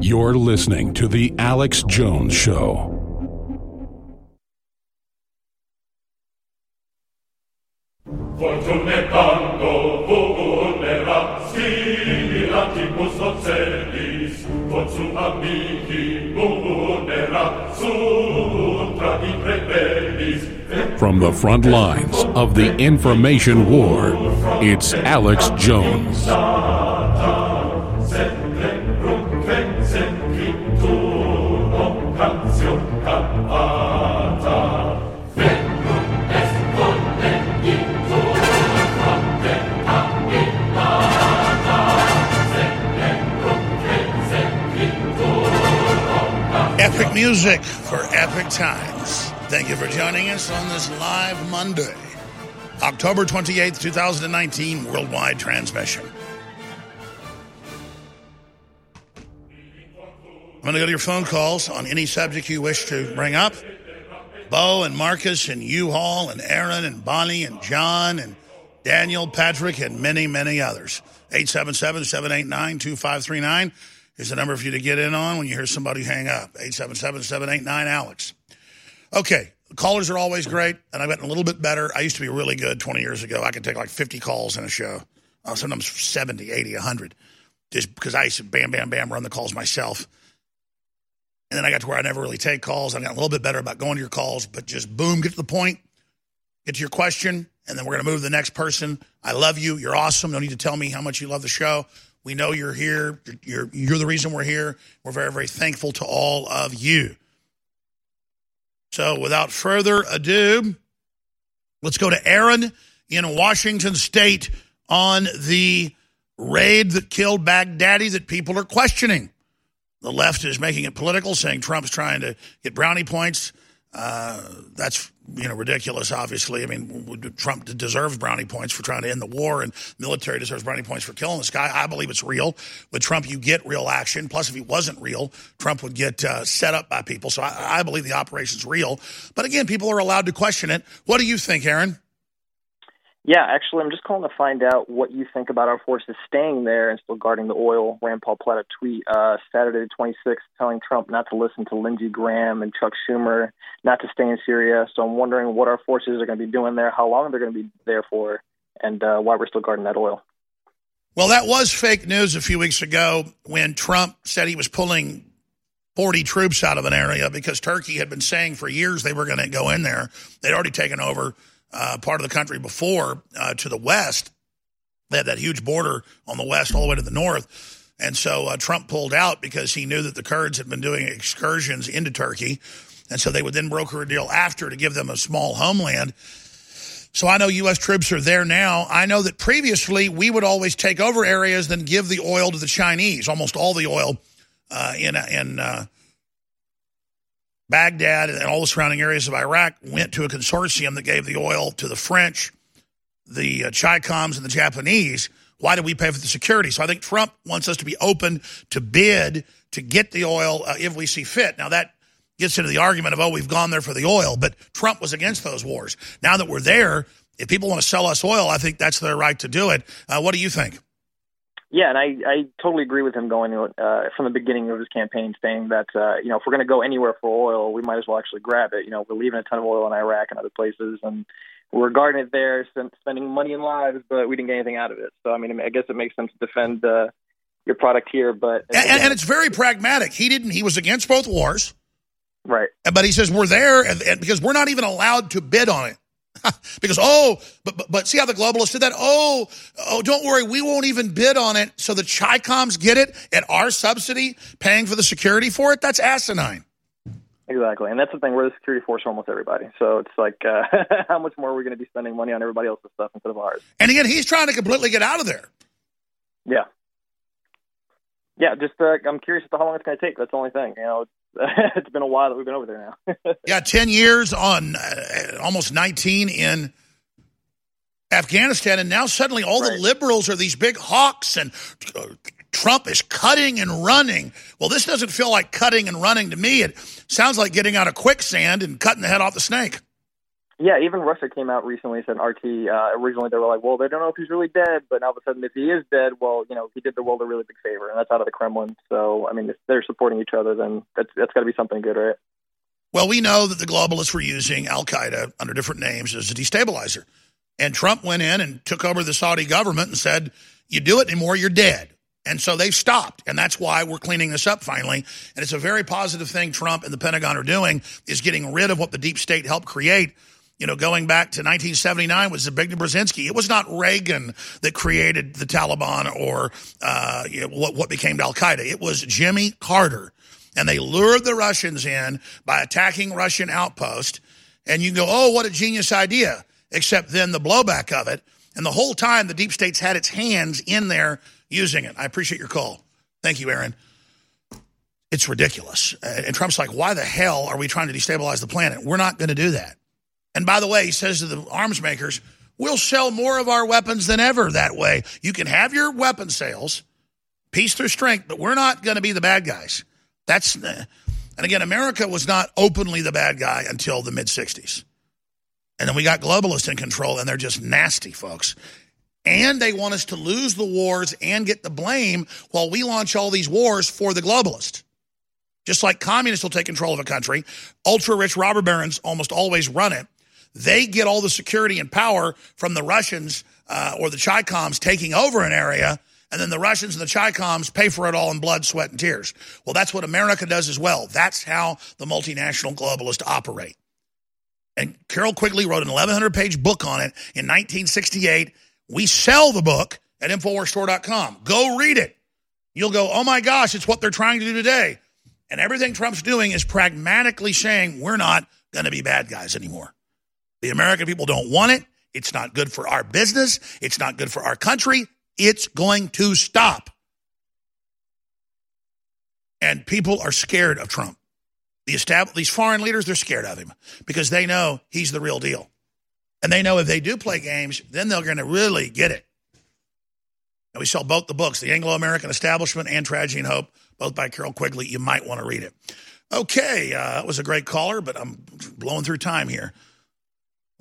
You're listening to The Alex Jones Show. From the front lines of the information war, it's Alex Jones. Music for epic times. Thank you for joining us on this live Monday, October 28th, 2019, worldwide transmission. I'm going to go to your phone calls on any subject you wish to bring up. Bo and Marcus and U-Haul and Aaron and Bonnie and John and Daniel, Patrick, and many, many others. 877-789-2539 is the number for you to get in on when you hear somebody hang up. 877-789-ALEX. Okay, callers are always great, and I've gotten a little bit better. I used to be really good 20 years ago. I could take like 50 calls in a show, uh, sometimes 70, 80, 100, just because I used to bam, bam, bam, run the calls myself. And then I got to where I never really take calls. I got a little bit better about going to your calls, but just boom, get to the point, get to your question, and then we're going to move to the next person. I love you. You're awesome. No need to tell me how much you love the show. We know you're here. You're, you're the reason we're here. We're very, very thankful to all of you. So without further ado, let's go to Aaron in Washington State on the raid that killed Baghdadi that people are questioning. The left is making it political, saying Trump's trying to get brownie points. Uh, that's you know ridiculous. Obviously, I mean Trump deserves brownie points for trying to end the war, and military deserves brownie points for killing this guy. I believe it's real. With Trump, you get real action. Plus, if he wasn't real, Trump would get uh, set up by people. So I, I believe the operation's real. But again, people are allowed to question it. What do you think, Aaron? Yeah, actually, I'm just calling to find out what you think about our forces staying there and still guarding the oil. Rand Paul put a tweet uh, Saturday the 26th telling Trump not to listen to Lindsey Graham and Chuck Schumer, not to stay in Syria. So I'm wondering what our forces are going to be doing there, how long they're going to be there for, and uh, why we're still guarding that oil. Well, that was fake news a few weeks ago when Trump said he was pulling 40 troops out of an area because Turkey had been saying for years they were going to go in there. They'd already taken over uh, part of the country before uh, to the west. They had that huge border on the west all the way to the north. And so uh, Trump pulled out because he knew that the Kurds had been doing excursions into Turkey. And so they would then broker a deal after to give them a small homeland. So I know U.S. troops are there now. I know that previously we would always take over areas, then give the oil to the Chinese, almost all the oil uh, in, in uh, Baghdad and all the surrounding areas of Iraq went to a consortium that gave the oil to the French, the uh, Chicoms, and the Japanese. Why did we pay for the security? So I think Trump wants us to be open to bid to get the oil uh, if we see fit. Now that gets into the argument of, oh, we've gone there for the oil, but Trump was against those wars. Now that we're there, if people want to sell us oil, I think that's their right to do it. Uh, what do you think? Yeah, and I, I totally agree with him going uh, from the beginning of his campaign, saying that uh, you know if we're going to go anywhere for oil, we might as well actually grab it. You know, we're leaving a ton of oil in Iraq and other places, and we're guarding it there, spending money and lives, but we didn't get anything out of it. So I mean, I guess it makes sense to defend uh, your product here, but and, and, and it's very pragmatic. He didn't. He was against both wars, right? But he says we're there, and, and because we're not even allowed to bid on it. [LAUGHS] because oh, but, but, but see how the globalists did that? Oh, oh, don't worry, we won't even bid on it. So the Chicoms get it at our subsidy, paying for the security for it. That's asinine. Exactly, and that's the thing. We're the security force for almost everybody. So it's like, uh, [LAUGHS] how much more are we going to be spending money on everybody else's stuff instead of ours? And again, he's trying to completely get out of there. Yeah, yeah. Just uh, I'm curious as to how long it's going to take. That's the only thing. You know, [LAUGHS] it's been a while that we've been over there now. [LAUGHS] yeah, 10 years on uh, almost 19 in Afghanistan. And now suddenly all right. the liberals are these big hawks and uh, Trump is cutting and running. Well, this doesn't feel like cutting and running to me. It sounds like getting out of quicksand and cutting the head off the snake. Yeah, even Russia came out recently and said RT. Uh, originally, they were like, "Well, they don't know if he's really dead," but now all of a sudden, if he is dead, well, you know, he did the world a really big favor, and that's out of the Kremlin. So, I mean, if they're supporting each other, then that's that's got to be something good, right? Well, we know that the globalists were using Al Qaeda under different names as a destabilizer, and Trump went in and took over the Saudi government and said, "You do it anymore, you're dead." And so they've stopped, and that's why we're cleaning this up finally. And it's a very positive thing Trump and the Pentagon are doing is getting rid of what the deep state helped create you know, going back to 1979 was Zbigniew Brzezinski. It was not Reagan that created the Taliban or uh, you know, what, what became Al Qaeda. It was Jimmy Carter. And they lured the Russians in by attacking Russian outposts. And you go, oh, what a genius idea. Except then the blowback of it. And the whole time, the deep state's had its hands in there using it. I appreciate your call. Thank you, Aaron. It's ridiculous. And Trump's like, why the hell are we trying to destabilize the planet? We're not going to do that. And by the way, he says to the arms makers, we'll sell more of our weapons than ever that way. You can have your weapon sales, peace through strength, but we're not going to be the bad guys. That's, and again, America was not openly the bad guy until the mid 60s. And then we got globalists in control, and they're just nasty, folks. And they want us to lose the wars and get the blame while we launch all these wars for the globalists. Just like communists will take control of a country, ultra rich robber barons almost always run it. They get all the security and power from the Russians uh, or the Chicoms taking over an area, and then the Russians and the Chicoms pay for it all in blood, sweat, and tears. Well, that's what America does as well. That's how the multinational globalists operate. And Carroll Quigley wrote an 1,100 page book on it in 1968. We sell the book at InfoWarsStore.com. Go read it. You'll go, oh my gosh, it's what they're trying to do today. And everything Trump's doing is pragmatically saying we're not going to be bad guys anymore. The American people don't want it. It's not good for our business. It's not good for our country. It's going to stop. And people are scared of Trump. The established, these foreign leaders, they're scared of him because they know he's the real deal. And they know if they do play games, then they're going to really get it. And we sell both the books, The Anglo American Establishment and Tragedy and Hope, both by Carroll Quigley. You might want to read it. Okay, uh, that was a great caller, but I'm blowing through time here.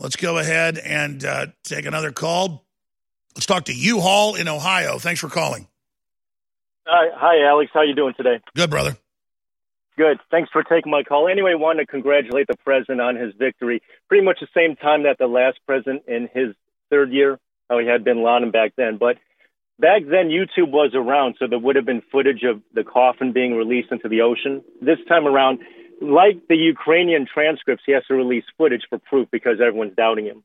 Let's go ahead and uh, take another call. Let's talk to U-Haul in Ohio. Thanks for calling. Hi, hi, Alex. How you doing today? Good, brother. Good. Thanks for taking my call. Anyway, wanted to congratulate the president on his victory. Pretty much the same time that the last president in his third year, how he had Bin Laden back then. But back then, YouTube was around, so there would have been footage of the coffin being released into the ocean. This time around, like the Ukrainian transcripts, he has to release footage for proof because everyone's doubting him.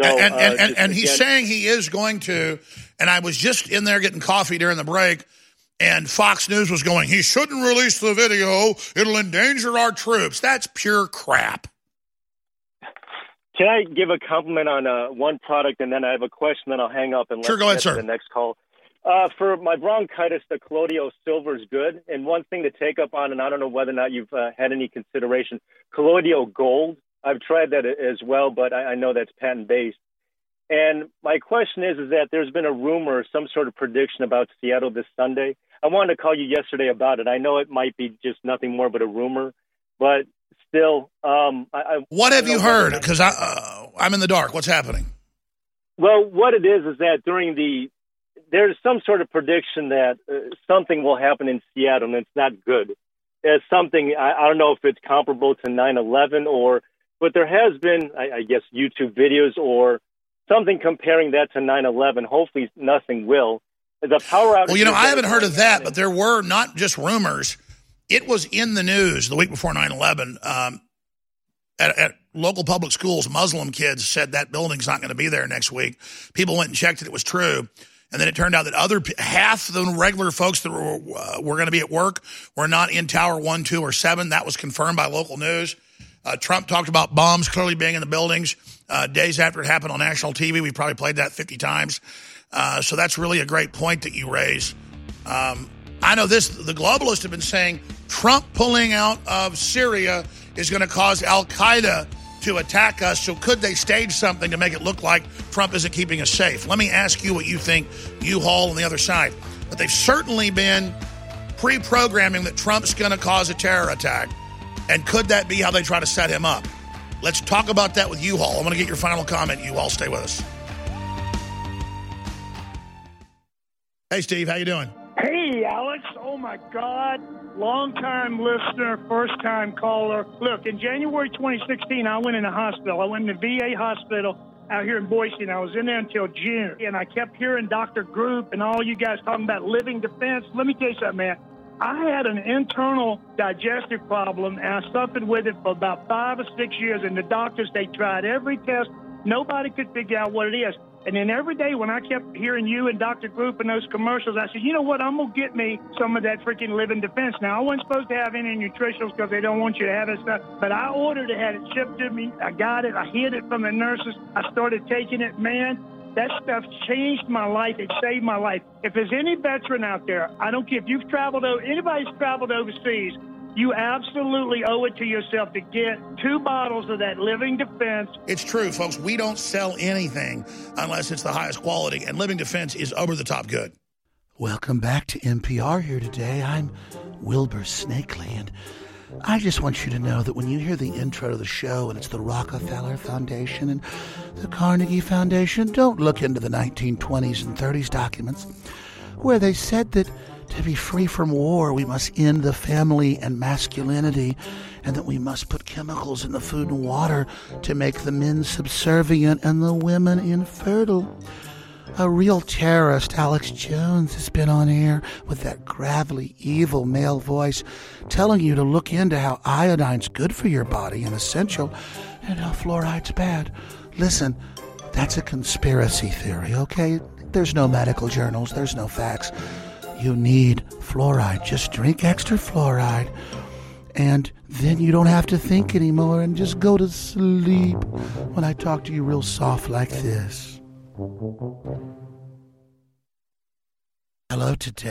So, and, and, uh, and, and he's saying he is going to. And I was just in there getting coffee during the break and Fox News was going, he shouldn't release the video. It'll endanger our troops. That's pure crap. Can I give a compliment on uh, one product and then I have a question, then I'll hang up and sure, go ahead, sir. the next call. Uh, for my bronchitis, the Colloidal Silver is good. And one thing to take up on, and I don't know whether or not you've uh, had any consideration, Colloidal Gold. I've tried that as well, but I, I know that's patent based. And my question is, is that there's been a rumor, some sort of prediction about Seattle this Sunday. I wanted to call you yesterday about it. I know it might be just nothing more but a rumor, but still, um, I, I what have you heard? Because I, uh, I'm in the dark. What's happening? Well, what it is is that during the there's some sort of prediction that uh, something will happen in Seattle, and it's not good. It's something I, I don't know if it's comparable to 9/11 or, but there has been, I, I guess, YouTube videos or something comparing that to 9/11. Hopefully, nothing will the power outage. Well, you know, I haven't heard of that, but there were not just rumors. It was in the news the week before 9 11. Um, at, at, local public schools, Muslim kids said that building's not going to be there next week. People went and checked it, it was true. And then it turned out that other half the regular folks that were, uh, were going to be at work were not in Tower 1, 2, or 7. That was confirmed by local news. Uh, Trump talked about bombs clearly being in the buildings uh, days after it happened on national TV. We probably played that 50 times. Uh, so that's really a great point that you raise. Um, I know this, the globalists have been saying Trump pulling out of Syria is going to cause Al Qaeda to attack us. So could they stage something to make it look like Trump isn't keeping us safe? Let me ask you what you think, you Haul on the other side. But they've certainly been pre programming that Trump's going to cause a terror attack. And could that be how they try to set him up? Let's talk about that with you, Haul. I'm going to get your final comment. You all stay with us. Hey, Steve, how you doing? Hey, Alex. Oh my God, long-time listener, first-time caller. Look, in January 2016, I went in the hospital. I went in the VA hospital out here in Boise, and I was in there until June. And I kept hearing Dr. Group and all you guys talking about living defense. Let me tell you something, man. I had an internal digestive problem, and I suffered with it for about five or six years. And the doctors, they tried every test. Nobody could figure out what it is. And then every day when I kept hearing you and Dr. Group and those commercials, I said, you know what? I'm going to get me some of that freaking living defense. Now, I wasn't supposed to have any nutritionals because they don't want you to have it stuff, but I ordered it, had it shipped to me. I got it. I hid it from the nurses. I started taking it. Man, that stuff changed my life. It saved my life. If there's any veteran out there, I don't care if you've traveled, anybody's traveled overseas, you absolutely owe it to yourself to get two bottles of that Living Defense. It's true, folks. We don't sell anything unless it's the highest quality, and Living Defense is over the top good. Welcome back to NPR here today. I'm Wilbur Snakely, and I just want you to know that when you hear the intro to the show and it's the Rockefeller Foundation and the Carnegie Foundation, don't look into the 1920s and 30s documents where they said that to be free from war, we must end the family and masculinity, and that we must put chemicals in the food and water to make the men subservient and the women infertile. A real terrorist, Alex Jones, has been on air with that gravelly, evil male voice telling you to look into how iodine's good for your body and essential, and how fluoride's bad. Listen, that's a conspiracy theory, okay? There's no medical journals, there's no facts you need fluoride. Just drink extra fluoride, and then you don't have to think anymore and just go to sleep when I talk to you real soft like this. Hello today.